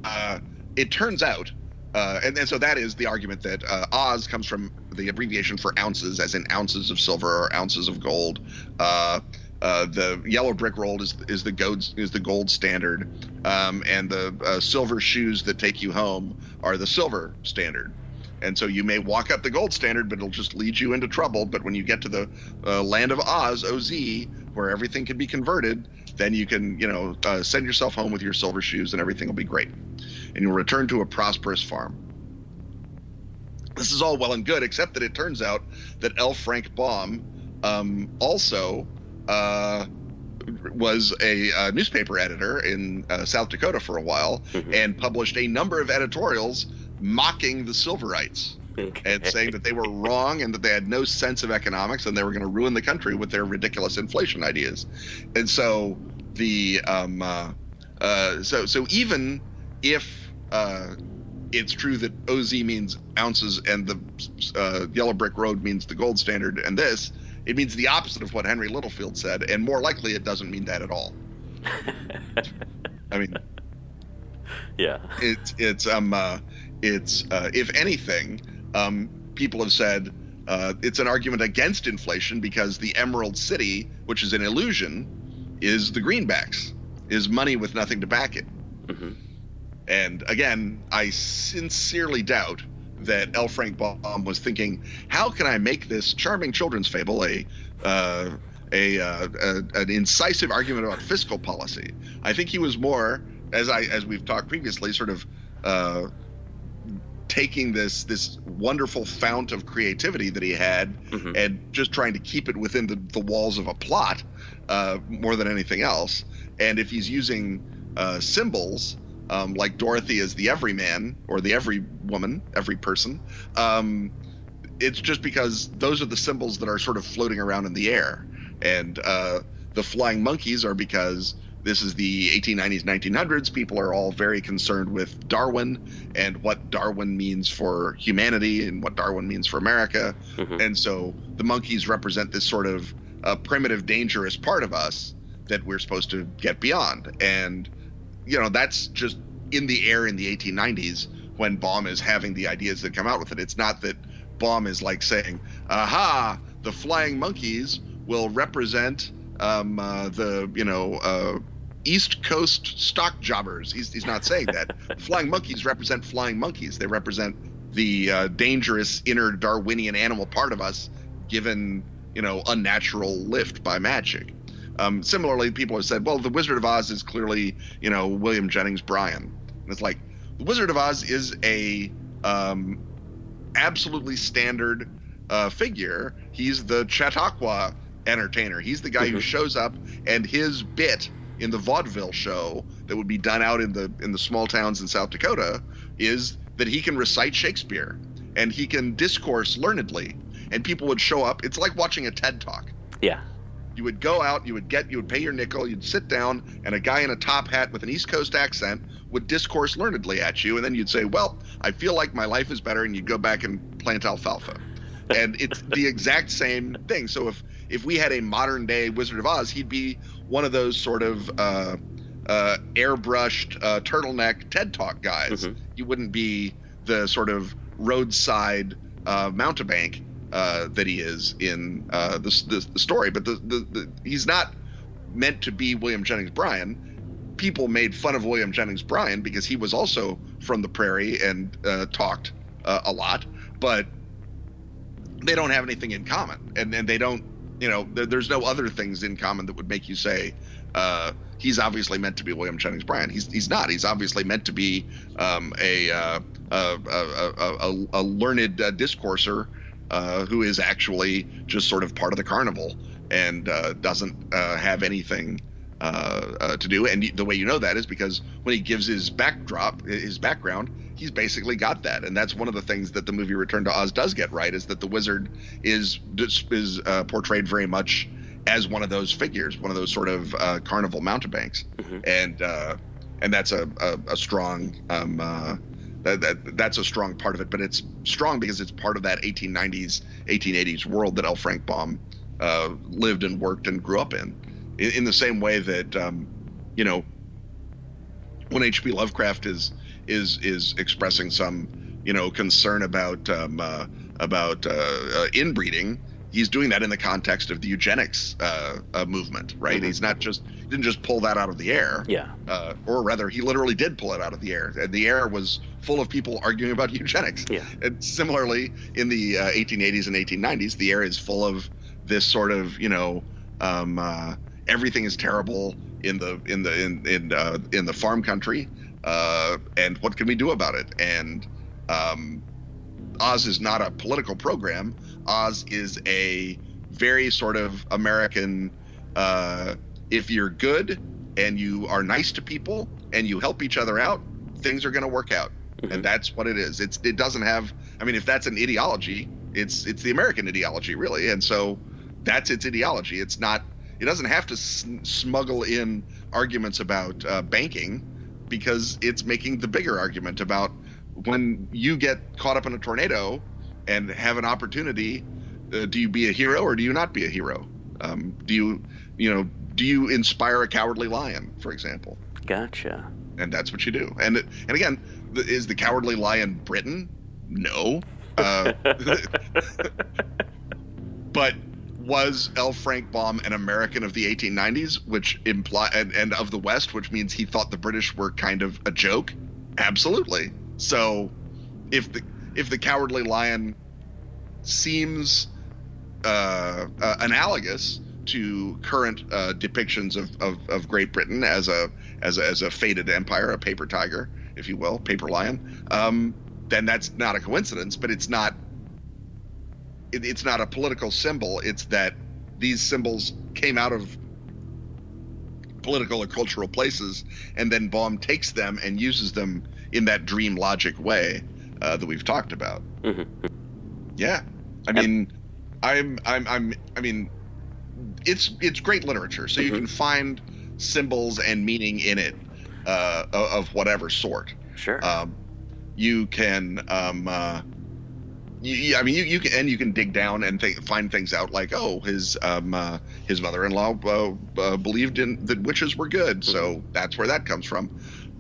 uh, it turns out, uh, and, and so that is the argument that uh, Oz comes from the abbreviation for ounces, as in ounces of silver or ounces of gold. Uh, uh, the yellow brick rolled is is the gold is the gold standard, um, and the uh, silver shoes that take you home are the silver standard. And so you may walk up the gold standard, but it'll just lead you into trouble. But when you get to the uh, land of Oz, OZ, where everything can be converted, then you can, you know, uh, send yourself home with your silver shoes and everything will be great. And you'll return to a prosperous farm. This is all well and good, except that it turns out that L. Frank Baum um, also uh, was a, a, newspaper editor in uh, South Dakota for a while mm-hmm. and published a number of editorials mocking the Silverites. Okay. and saying that they were wrong and that they had no sense of economics and they were going to ruin the country with their ridiculous inflation ideas. And so the um, uh, uh, so so even if uh, it's true that OZ means ounces and the uh, yellow brick road means the gold standard, and this it means the opposite of what Henry Littlefield said, and more likely it doesn't mean that at all. (laughs) I mean, yeah, it's it's um uh, it's uh, if anything, um, people have said uh, it's an argument against inflation because the Emerald City, which is an illusion, is the greenbacks, is money with nothing to back it. Mm-hmm. And again, I sincerely doubt that L. Frank Baum was thinking, how can I make this charming children's fable a uh, a, uh, a, an incisive argument about fiscal policy? I think he was more, as I as we've talked previously, sort of uh, taking this this wonderful fount of creativity that he had mm-hmm. and just trying to keep it within the, the walls of a plot uh, more than anything else. And if he's using uh, symbols um, like Dorothy is the everyman or the every woman, every person. Um, it's just because those are the symbols that are sort of floating around in the air, and uh, the flying monkeys are because this is the 1890s, 1900s. People are all very concerned with Darwin and what Darwin means for humanity and what Darwin means for America, mm-hmm. and so the monkeys represent this sort of uh, primitive, dangerous part of us that we're supposed to get beyond, and you know, that's just in the air in the 1890s when Baum is having the ideas that come out with it. It's not that Baum is like saying, aha, the flying monkeys will represent um, uh, the, you know, uh, East Coast stock jobbers. He's, he's not saying that. (laughs) flying monkeys represent flying monkeys. They represent the uh, dangerous inner Darwinian animal part of us given, you know, unnatural lift by magic. Um, similarly, people have said, well, The Wizard of Oz is clearly, you know, William Jennings Bryan. And it's like, The Wizard of Oz is a um, absolutely standard uh, figure. He's the Chautauqua entertainer. He's the guy mm-hmm. who shows up, and his bit in the vaudeville show that would be done out in the in the small towns in South Dakota is that he can recite Shakespeare and he can discourse learnedly, and people would show up. It's like watching a TED talk. Yeah you would go out, you would get, you would pay your nickel, you'd sit down, and a guy in a top hat with an East Coast accent would discourse learnedly at you, and then you'd say, "Well, I feel like my life is better," and you'd go back and plant alfalfa. and it's the exact same thing. So if if we had a modern day Wizard of Oz, he'd be one of those sort of uh, uh, airbrushed uh, turtleneck TED Talk guys. Mm-hmm. He wouldn't be the sort of roadside uh, mountebank uh, that he is in uh, the, the, the, story. But the, the, the, he's not meant to be William Jennings Bryan. People made fun of William Jennings Bryan because he was also from the prairie and uh, talked uh, a lot, but they don't have anything in common, and and they don't, you know, there, there's no other things in common that would make you say. Uh, he's obviously meant to be William Jennings Bryan. He's he's not. He's obviously meant to be um, a, uh, a, a, a, a, learned uh, discourser uh, who is actually just sort of part of the carnival and uh, doesn't uh, have anything uh, uh, to do. And the way you know that is because when he gives his backdrop, his background, he's basically got that. And that's one of the things that the movie Return to Oz does get right is that the wizard is is uh, portrayed very much as one of those figures, one of those sort of carnival mountebanks, mm-hmm. and and that's a, a, a strong um, that, that, that's a strong part of it, but it's strong because it's part of that 1890s, 1880s world that L. Frank Baum uh, lived and worked and grew up in. In, in the same way that, um, you know, when H.P. Lovecraft is is is expressing some, you know, concern about um, uh, about uh, uh inbreeding, he's doing that in the context of the eugenics uh, uh, movement, right? Mhm. He's not just he didn't just pull that out of the air, Yeah. uh, or rather, he literally did pull it out of the air. And the air was full of people arguing about (laughs) eugenics. Yeah. And similarly, in the uh, 1880s and 1890s, the air is full of this sort of you know um, uh, everything is terrible in the in the in in uh, in the farm country, uh, and what can we do about it? And um, Oz is not a political program. Oz is a very sort of American. Uh, if you're good and you are nice to people and you help each other out, things are going to work out, Mhm. and that's what it is. It's it doesn't have. I mean, if that's an ideology, it's it's the American ideology, really, and so that's its ideology. It's not. It doesn't have to s- smuggle in arguments about uh, banking because it's making the bigger argument about when you get caught up in a tornado and have an opportunity. Uh, do you be a hero or do you not be a hero? Um, do you, you know, do you inspire a cowardly lion, for example? Gotcha. And that's what you do. And it, and again, the, is the cowardly lion Britain? No. Uh, (laughs) (laughs) but was L. Frank Baum an American of the 1890s, which imply and, and of the West, which means he thought the British were kind of a joke? Absolutely. So, if the if the Cowardly Lion seems uh, uh, analogous to current uh, depictions of, of, of Great Britain as a as a as a faded empire, a paper tiger, if you will, paper lion, um, then that's not a coincidence. But it's not it, it's not a political symbol. It's that these symbols came out of political or cultural places, and then Baum takes them and uses them in that dream logic way uh, that we've talked about. Mhm. Yeah, I mean, I'm, I'm, I'm, I mean, it's it's great literature, so you Mhm. can find symbols and meaning in it uh, of of whatever sort. Sure. Um, you can, um, uh, I mean, you, you can, and you can dig down and th- find things out like, oh, his um, uh, his mother-in-law uh, uh, believed in that witches were good, so that's where that comes from.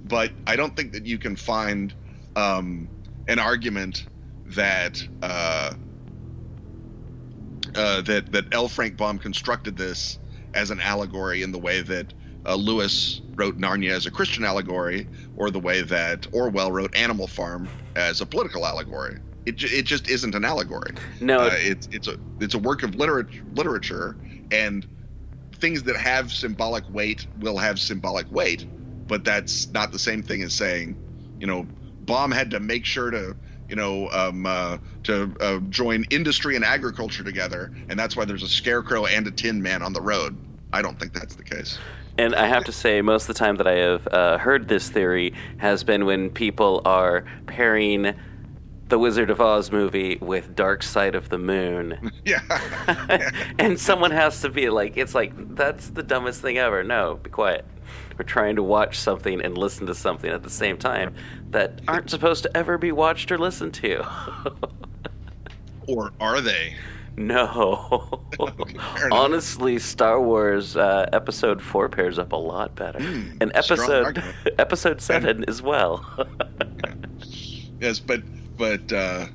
But I don't think that you can find um, an argument that uh, uh, that that L. Frank Baum constructed this as an allegory in the way that uh, Lewis wrote Narnia as a Christian allegory, or the way that Orwell wrote Animal Farm as a political allegory. It, it just isn't an allegory. no, Uh, it's it's a it's a work of literature, literature, and things that have symbolic weight will have symbolic weight. But that's not the same thing as saying, you know, Baum had to make sure to you know um, uh, to uh, join industry and agriculture together, and that's why there's a scarecrow and a tin man on the road. I don't think that's the case. And I have to say, most of the time that I have uh, heard this theory has been when people are pairing the Wizard of Oz movie with Dark Side of the Moon. (laughs) Yeah. (laughs) and someone has to be like, it's like, that's the dumbest thing ever. No, be quiet. We're trying to watch something and listen to something at the same time that aren't supposed to ever be watched or listened to. or are they? no. (laughs) Okay. Honestly, Star Wars uh, Episode 4 pairs up a lot better. Hmm, and episode episode 7 as well. Yes, but but uh,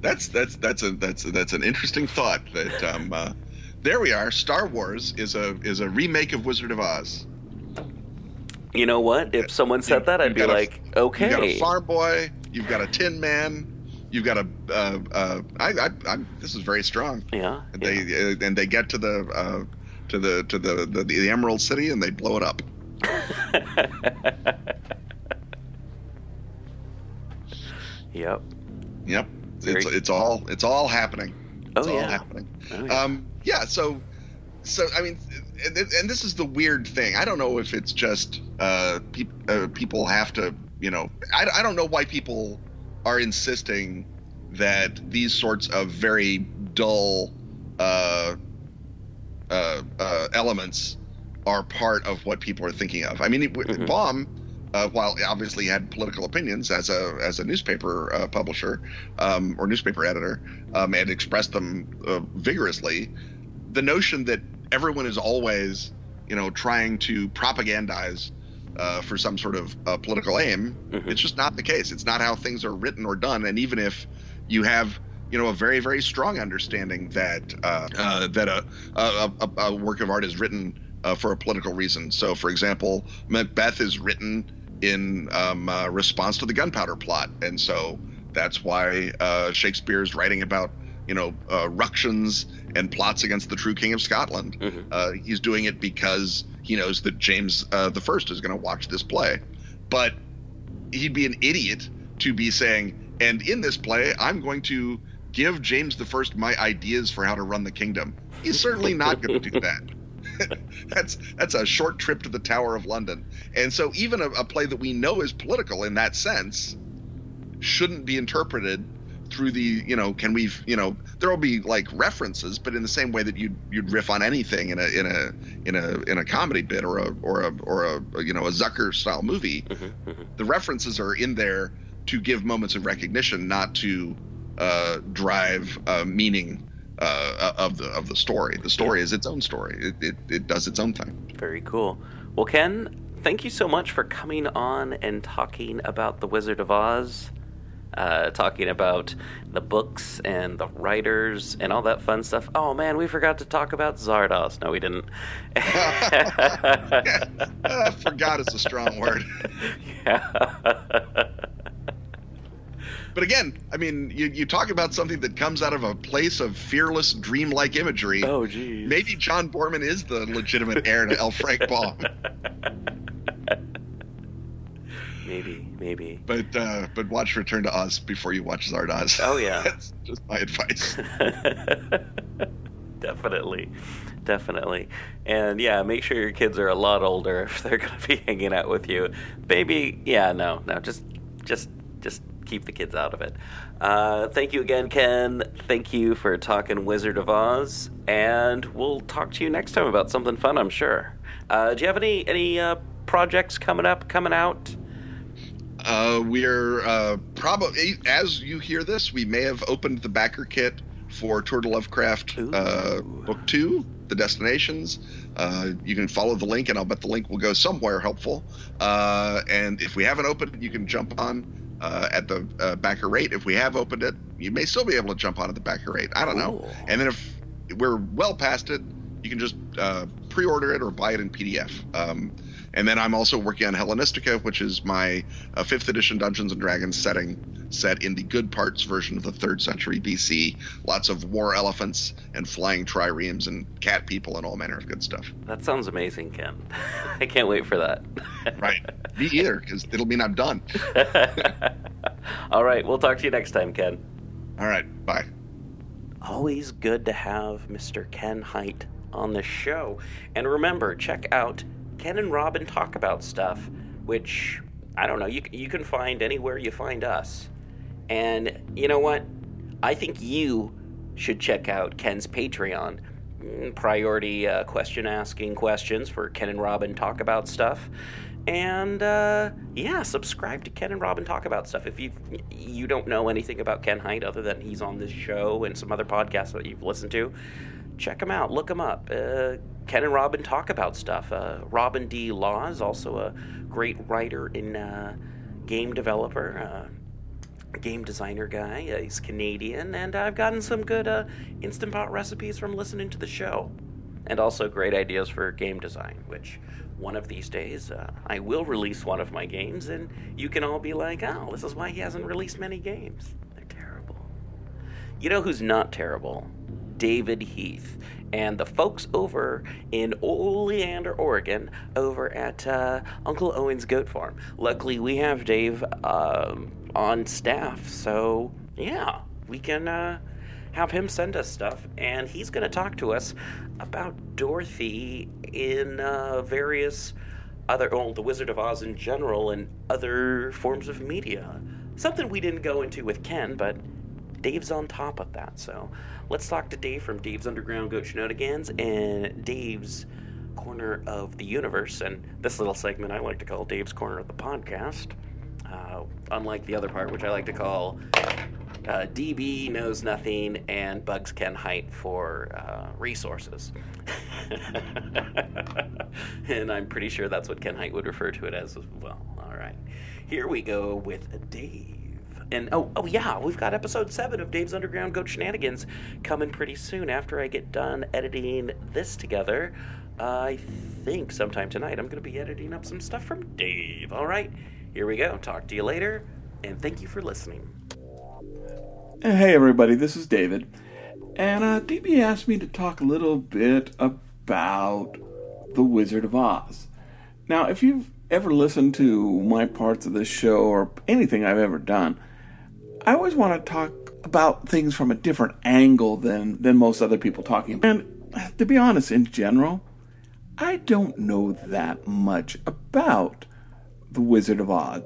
that's that's that's a that's that's an interesting thought. That um, uh, there we are. Star Wars is a is a remake of Wizard of Oz. you know what? If someone said that, I'd be got a- like, okay. You've got a farm boy. You've got a tin man. You've got a. Uh, uh, I, I, I'm, this is very strong. yeah. And yeah. They uh, and they get to the uh, to the to the, the the Emerald City and they blow it up. (laughs) yep. Yep. Very- It's it's all it's all happening. It's Oh, all yeah. happening. Oh, yeah. Um, yeah. So, so I mean, and, and this is the weird thing. I don't know if it's just uh, peop uh, people have to, you know, I, I don't know why people are insisting that these sorts of very dull uh, uh, uh, elements are part of what people are thinking of. I mean, Mhm. Baum, uh, while obviously he had political opinions as a as a newspaper uh, publisher um, or newspaper editor, um, and expressed them uh, vigorously, the notion that everyone is always, you know, trying to propagandize uh, for some sort of uh, political aim, Mhm. it's just not the case. It's not how things are written or done. And even if you have you know a very very strong understanding that uh, uh, that a, a, a, a work of art is written uh, for a political reason. So, for example, Macbeth is written in um, uh, response to the gunpowder plot, and so that's why uh, Shakespeare is writing about you know uh, ructions and plots against the true king of Scotland. Mhm. Uh, he's doing it because he knows that James uh, the First is going to watch this play, but he'd be an idiot to be saying, and in this play, I'm going to give James the First my ideas for how to run the kingdom. He's certainly not going to do that. (laughs) (laughs) that's that's a short trip to the Tower of London, and so even a, a play that we know is political in that sense shouldn't be interpreted through the you know can we you know there will be like references but in the same way that you'd you'd riff on anything in a in a in a in a comedy bit or a or a or a you know a Zucker style movie Mhm, mhm. the references are in there to give moments of recognition not to uh, drive uh, meaning uh, of the of the story the story is its own story it, it, it does its own thing Very cool. Well, Ken, thank you so much for coming on and talking about The Wizard of Oz, uh, talking about the books and the writers and all that fun stuff. Oh, man, we forgot to talk about Zardoz. No, we didn't. (laughs) (laughs) uh, forgot is a strong word (laughs) yeah. But again, I mean, you, you talk about something that comes out of a place of fearless, dreamlike imagery. oh, geez. Maybe John Boorman is the legitimate heir to L. Frank Baum. (laughs) maybe, maybe. But uh, but watch Return to Oz before you watch Zardoz. Oh, yeah. (laughs) That's just my advice. (laughs) definitely definitely and yeah make sure your kids are a lot older if they're going to be hanging out with you maybe yeah no no just just just keep the kids out of it. Uh, thank you again ken. Thank you for talking wizard of oz. And we'll talk to you next time about something fun i'm sure. Uh, do you have any any uh, projects coming up coming out? Uh, we're uh, probably, as you hear this, we may have opened the backer kit for Tour de Lovecraft uh, Book Two, The Destinations. Uh, you can follow the link, and I'll bet the link will go somewhere helpful. Uh, and if we haven't opened you can jump on uh, at the uh, backer rate. If we have opened it, you may still be able to jump on at the backer rate. I don't know. And then if we're well past it, you can just uh, pre-order it or buy it in PDF. Um, and then I'm also working on Hellenistica, which is my uh, fifth edition Dungeons and Dragons setting, set in the good parts version of the third century BC. Lots of war elephants and flying triremes and cat people and all manner of good stuff. that sounds amazing ken (laughs) i can't wait for that (laughs) Right? Me either, because it'll mean I'm done. (laughs) All right, we'll talk to you next time, Ken. All right, bye. Always good to have Mr. Ken Hite on the show. And remember, check out Ken and Robin Talk About Stuff, which, I don't know, you, you can find anywhere you find us. And you know what? I think you should check out Ken's Patreon. Mm, Priority uh, question asking questions for Ken and Robin Talk About Stuff. And uh, yeah, subscribe to Ken and Robin Talk About Stuff. If you you don't know anything about Ken Hite other than he's on this show and some other podcasts that you've listened to, check them out. Look them up. Uh, Ken and Robin talk about stuff. Uh, Robin D. Laws is also a great writer and uh, game developer, uh, game designer guy. Uh, he's Canadian, and I've gotten some good instant pot recipes from listening to the show, and also great ideas for game design. Which one of these days I will release one of my games, and you can all be like, "Oh, this is why he hasn't released many games. They're terrible." You know who's not terrible? David Heath and the folks over in Oleander, Oregon, over at uh, Uncle Owen's Goat Farm. Luckily, we have Dave um, on staff, so yeah, we can uh, have him send us stuff, and he's going to talk to us about Dorothy in uh, various other, well, the Wizard of Oz in general, and other forms of media. Something we didn't go into with Ken, but Dave's on top of that. So let's talk to Dave from Dave's Underground Goat Shenanigans and Dave's Corner of the Universe. And this little segment I like to call Dave's Corner of the Podcast. Uh, unlike the other part, which I like to call uh, DB Knows Nothing and Bugs Ken Hite for uh, resources. (laughs) and I'm pretty sure that's what Ken Hite would refer to it as as well. All right. Here we go with Dave. And oh, oh yeah, we've got episode seven of Dave's Underground Goat Shenanigans coming pretty soon after I get done editing this together. I think sometime tonight I'm going to be editing up some stuff from Dave. All right, here we go. Talk to you later, and thank you for listening. Hey, everybody, this is David. And uh, DB asked me to talk a little bit about The Wizard of Oz. Now, if you've ever listened to my parts of this show or anything I've ever done, I always want to talk about things from a different angle than, than most other people talking. And to be honest, in general, I don't know that much about The Wizard of Oz.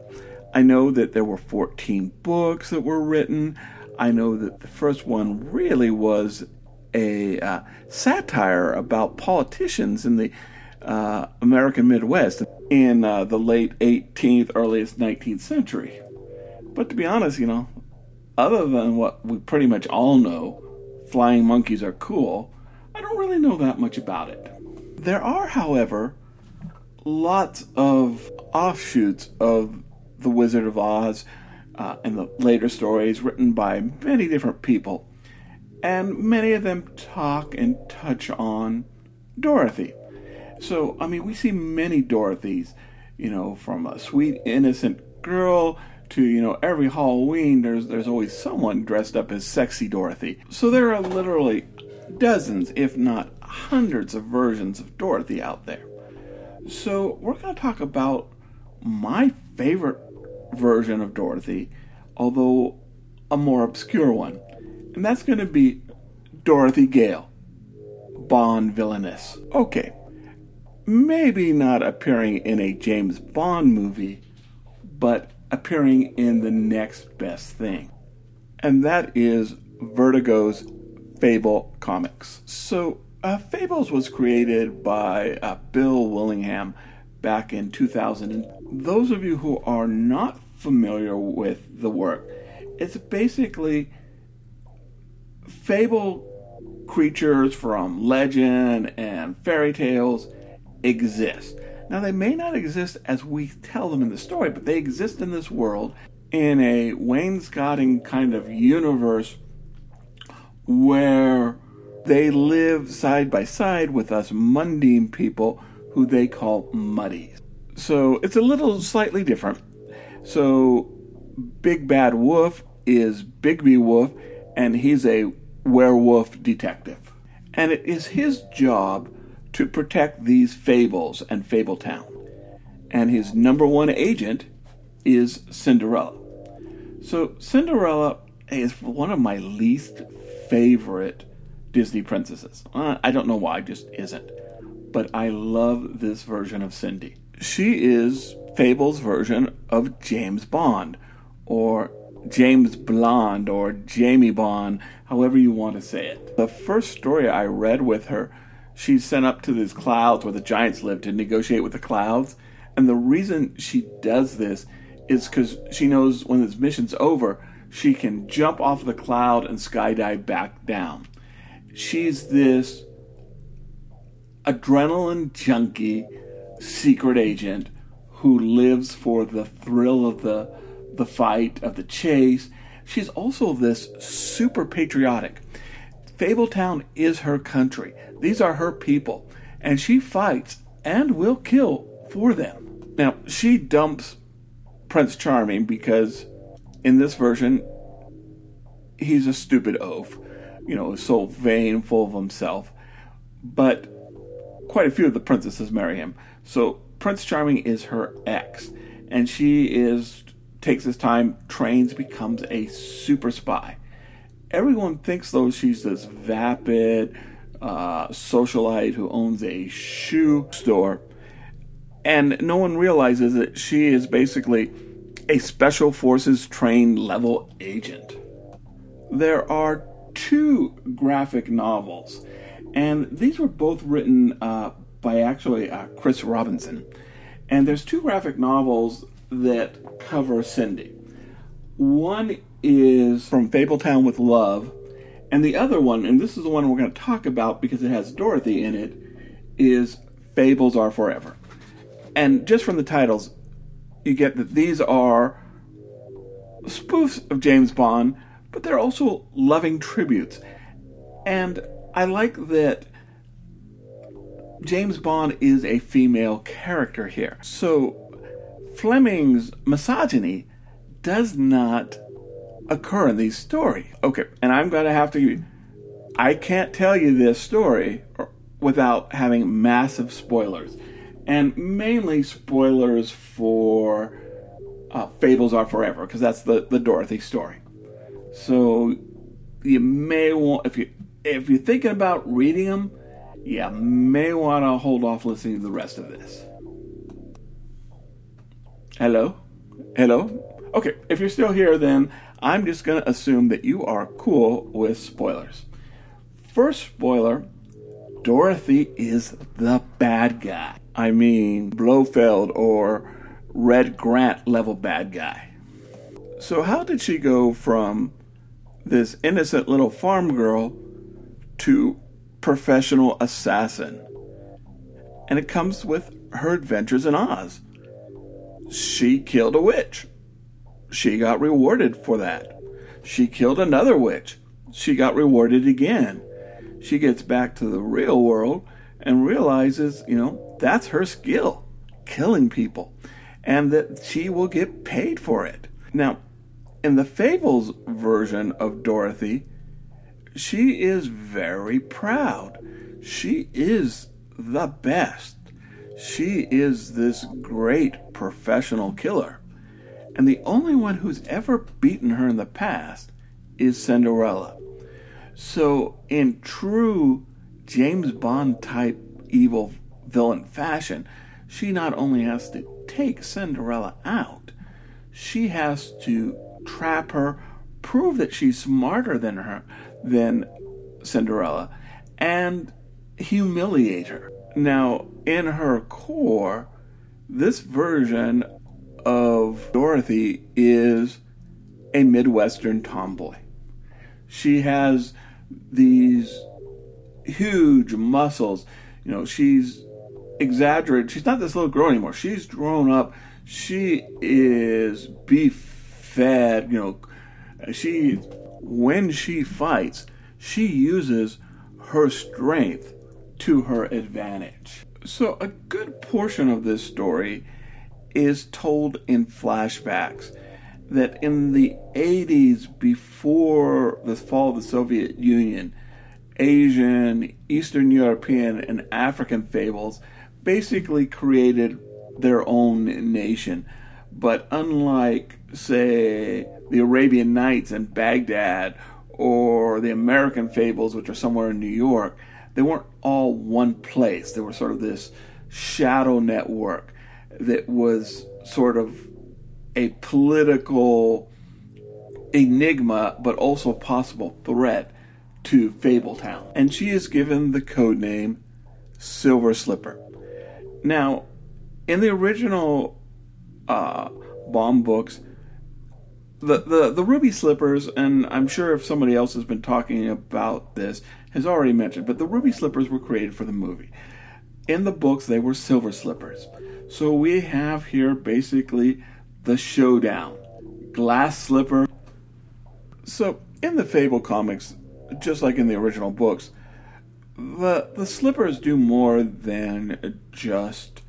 I know that there were 14 books that were written. I know that the first one really was a uh, satire about politicians in the uh, American Midwest in uh, the late 18th, earliest 19th century. But to be honest, you know, other than what we pretty much all know, flying monkeys are cool, I don't really know that much about it. There are, however, lots of offshoots of The Wizard of Oz uh, and the later stories written by many different people. And many of them talk and touch on Dorothy. So, I mean, we see many Dorothys, you know, from a sweet, innocent girl to, you know, every Halloween, there's, there's always someone dressed up as sexy Dorothy. So there are literally dozens, if not hundreds of versions of Dorothy out there. So we're going to talk about my favorite version of Dorothy, although a more obscure one. And that's going to be Dorothy Gale, Bond villainess. Okay, maybe not appearing in a James Bond movie, but appearing in the next best thing. And that is Vertigo's Fable Comics. So uh, Fables was created by uh, Bill Willingham back in 2000. And those of you who are not familiar with the work, it's basically fable creatures from legend and fairy tales exist. Now, they may not exist as we tell them in the story, but they exist in this world in a wainscoting kind of universe where they live side by side with us mundane people who they call muddies. So it's a little slightly different. So Big Bad Wolf is Bigby Wolf, and he's a werewolf detective. And it is his job to protect these fables and Fabletown. And his number one agent is Cinderella. So Cinderella is one of my least favorite Disney princesses. Uh, I don't know why, just isn't. But I love this version of Cindy. She is Fable's version of James Bond, or James Blonde, or Jamie Bond, however you want to say it. The first story I read with her, she's sent up to these clouds where the giants live to negotiate with the clouds. And the reason she does this is because she knows when this mission's over, she can jump off the cloud and skydive back down. She's this adrenaline junkie secret agent who lives for the thrill of the the fight of the chase. She's also this super patriotic. Fabletown is her country these are her people and she fights and will kill for them now she dumps prince charming because in this version he's a stupid oaf you know, so vain, full of himself. But quite a few of the princesses marry him. So Prince Charming is her ex, and she is takes his time, trains, becomes a super spy. Everyone thinks though she's this vapid uh, socialite who owns a shoe store, and no one realizes that she is basically a special forces trained level agent. There are two graphic novels, and these were both written uh, by actually uh, Chris Roberson. And there's two graphic novels that cover Cindy. One is from Fabletown with Love, and the other one, and this is the one we're going to talk about because it has Dorothy in it, is Fables Are Forever. And just from the titles, you get that these are spoofs of James Bond, but they're also loving tributes. And I like that James Bond is a female character here. So Fleming's misogyny does not occur in these stories. Okay, and I'm going to have to I can't tell you this story without having massive spoilers. And mainly spoilers for uh, Fables Are Forever, because that's the, the Dorothy story. So you may want, if you if you're thinking about reading them, you may want to hold off listening to the rest of this. Hello? Hello? Okay, if you're still here, then I'm just going to assume that you are cool with spoilers. First spoiler Dorothy is the bad guy. I mean, Blofeld or Red Grant level bad guy. So, how did she go from this innocent little farm girl to professional assassin? And it comes with her adventures in Oz. She killed a witch. She got rewarded for that. She killed another witch. She got rewarded again. She gets back to the real world and realizes, you know, that's her skill, killing people, and that she will get paid for it. Now, in the Fables version of Dorothy, she is very proud. She is the best. She is this great professional killer. And the only one who's ever beaten her in the past is Cinderella. So, in true James Bond type evil villain fashion, she not only has to take Cinderella out, she has to trap her, prove that she's smarter than her than Cinderella, and humiliate her. Now, in her core, this version of Dorothy is a Midwestern tomboy. She has these huge muscles. You know, she's exaggerated. She's not this little girl anymore. She's grown up. She is beef fed. You know, she when she fights, she uses her strength to her advantage. So a good portion of this story is told in flashbacks that in the 80s, before the fall of the Soviet Union, Asian, Eastern European, and African fables basically created their own nation. But unlike, say, the Arabian Nights in Baghdad or the American fables, which are somewhere in New York, they weren't all one place. They were sort of this shadow network that was sort of a political enigma, but also possible threat to Fabletown. And she is given the code name Silver Slipper. Now, in the original uh, Bond books, the, the, the ruby slippers, and I'm sure if somebody else has been talking about this, has already mentioned, but the ruby slippers were created for the movie. In the books, they were silver slippers. So we have here basically the showdown. Glass slipper. So in the Fable comics, just like in the original books, the the slippers do more than just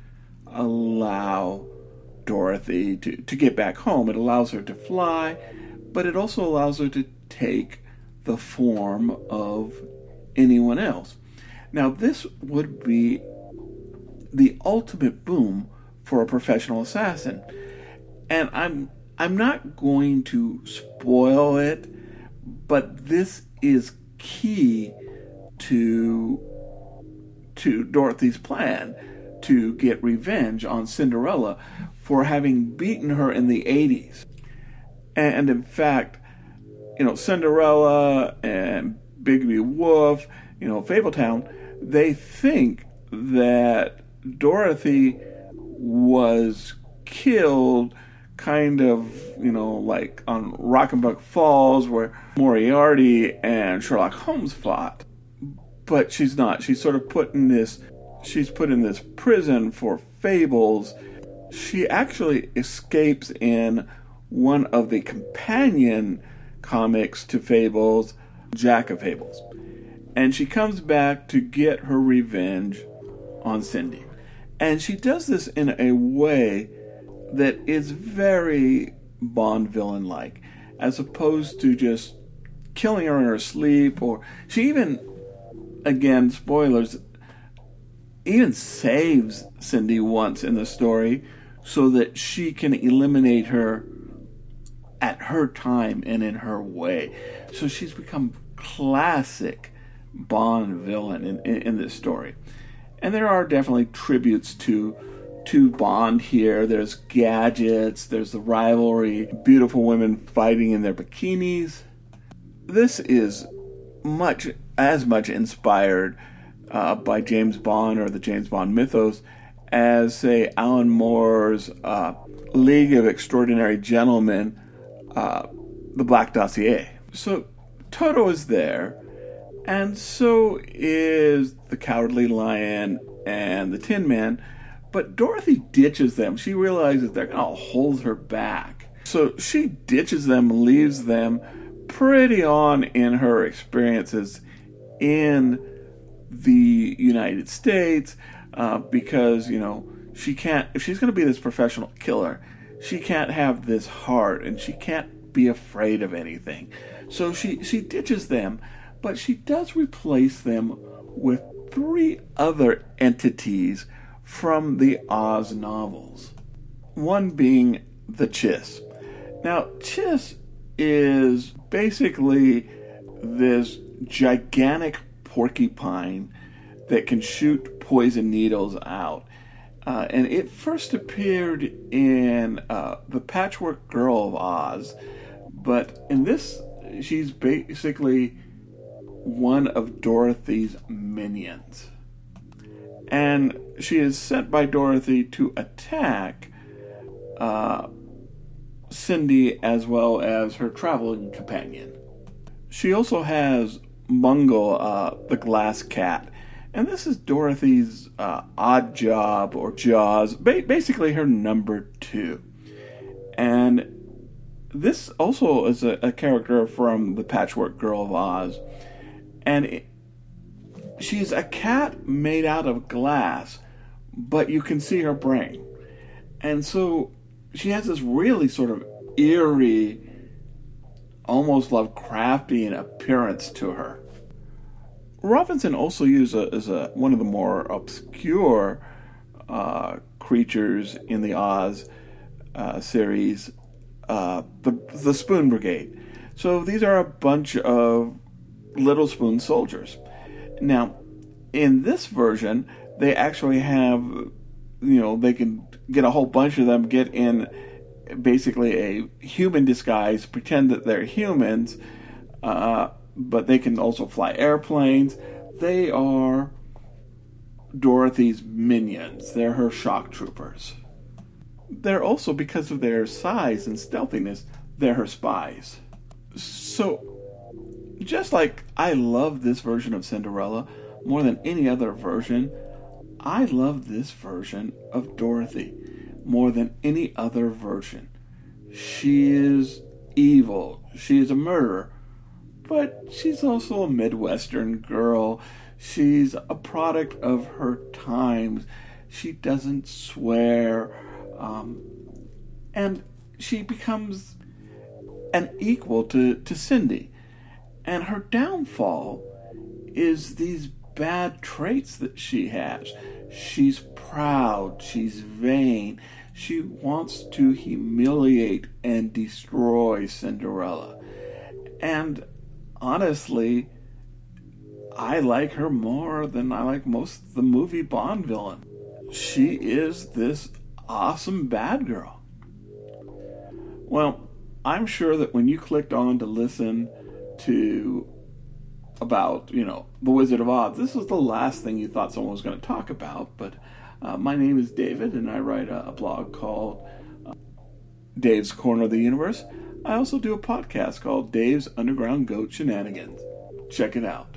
allow Dorothy to, to get back home. It allows her to fly, but it also allows her to take the form of anyone else. Now, this would be the ultimate boom for a professional assassin. And I'm I'm not going to spoil it, but this is key to to Dorothy's plan to get revenge on Cinderella for having beaten her in the 80s. And in fact, you know, Cinderella and Bigby Wolf, you know, Fabletown, they think that Dorothy was killed kind of, you know, like on Reichenbach Falls where Moriarty and Sherlock Holmes fought. But she's not. She's sort of put in this she's put in this prison for fables. She actually escapes in one of the companion comics to Fables, Jack of Fables. And she comes back to get her revenge on Cindy. And she does this in a way that is very Bond villain like, as opposed to just killing her in her sleep, or she even, again, spoilers, even saves Cindy once in the story so that she can eliminate her at her time and in her way. So she's become classic Bond villain in, in, in this story. And there are definitely tributes to to Bond here. There's gadgets, there's the rivalry, beautiful women fighting in their bikinis. This is much as much inspired uh, by James Bond or the James Bond mythos as, say, Alan Moore's uh, League of Extraordinary Gentlemen, uh, The Black Dossier. So Toto is there, and so is the Cowardly Lion and the Tin Man. But Dorothy ditches them. She realizes they're going to hold her back. So she ditches them, leaves them pretty on in her experiences in the United States uh, because, you know, she can't, if she's going to be this professional killer, she can't have this heart and she can't be afraid of anything. So she, she ditches them, but she does replace them with three other entities from the Oz novels. One being the Chiss. Now, Chiss is basically this gigantic porcupine that can shoot poison needles out. Uh, and it first appeared in uh, The Patchwork Girl of Oz, but in this, she's basically one of Dorothy's minions. And she is sent by Dorothy to attack uh, Cindy as well as her traveling companion. She also has Bungle, uh, the glass cat. And this is Dorothy's uh, Oddjob or Jaws, ba- basically her number two. And this also is a, a, character from the Patchwork Girl of Oz. And it, she's a cat made out of glass, but you can see her brain. And so she has this really sort of eerie, almost Lovecraftian appearance to her. Roberson also used a, as a, one of the more obscure uh, creatures in the Oz uh, series, uh, the the Spoon Brigade. So these are a bunch of little spoon soldiers. Now, in this version, they actually have, you know, they can get a whole bunch of them get in basically a human disguise, pretend that they're humans, uh, but they can also fly airplanes. They are Dorothy's minions, they're her shock troopers. They're also, because of their size and stealthiness, they're her spies. So, just like I love this version of Cinderella more than any other version, I love this version of Dorothy more than any other version. She is evil. She is a murderer. But she's also a Midwestern girl. She's a product of her times. She doesn't swear. Um, and she becomes an equal to, to Cindy. And her downfall is these bad traits that she has. She's proud, she's vain, she wants to humiliate and destroy Cinderella. And honestly, I like her more than I like most the movie Bond villain. She is this awesome bad girl. Well, I'm sure that when you clicked on to listen to about, you know, The Wizard of Oz, this was the last thing you thought someone was going to talk about, but uh, my name is David, and I write a, a blog called uh, Dave's Corner of the Universe. I also do a podcast called Dave's Underground Goat Shenanigans. Check it out.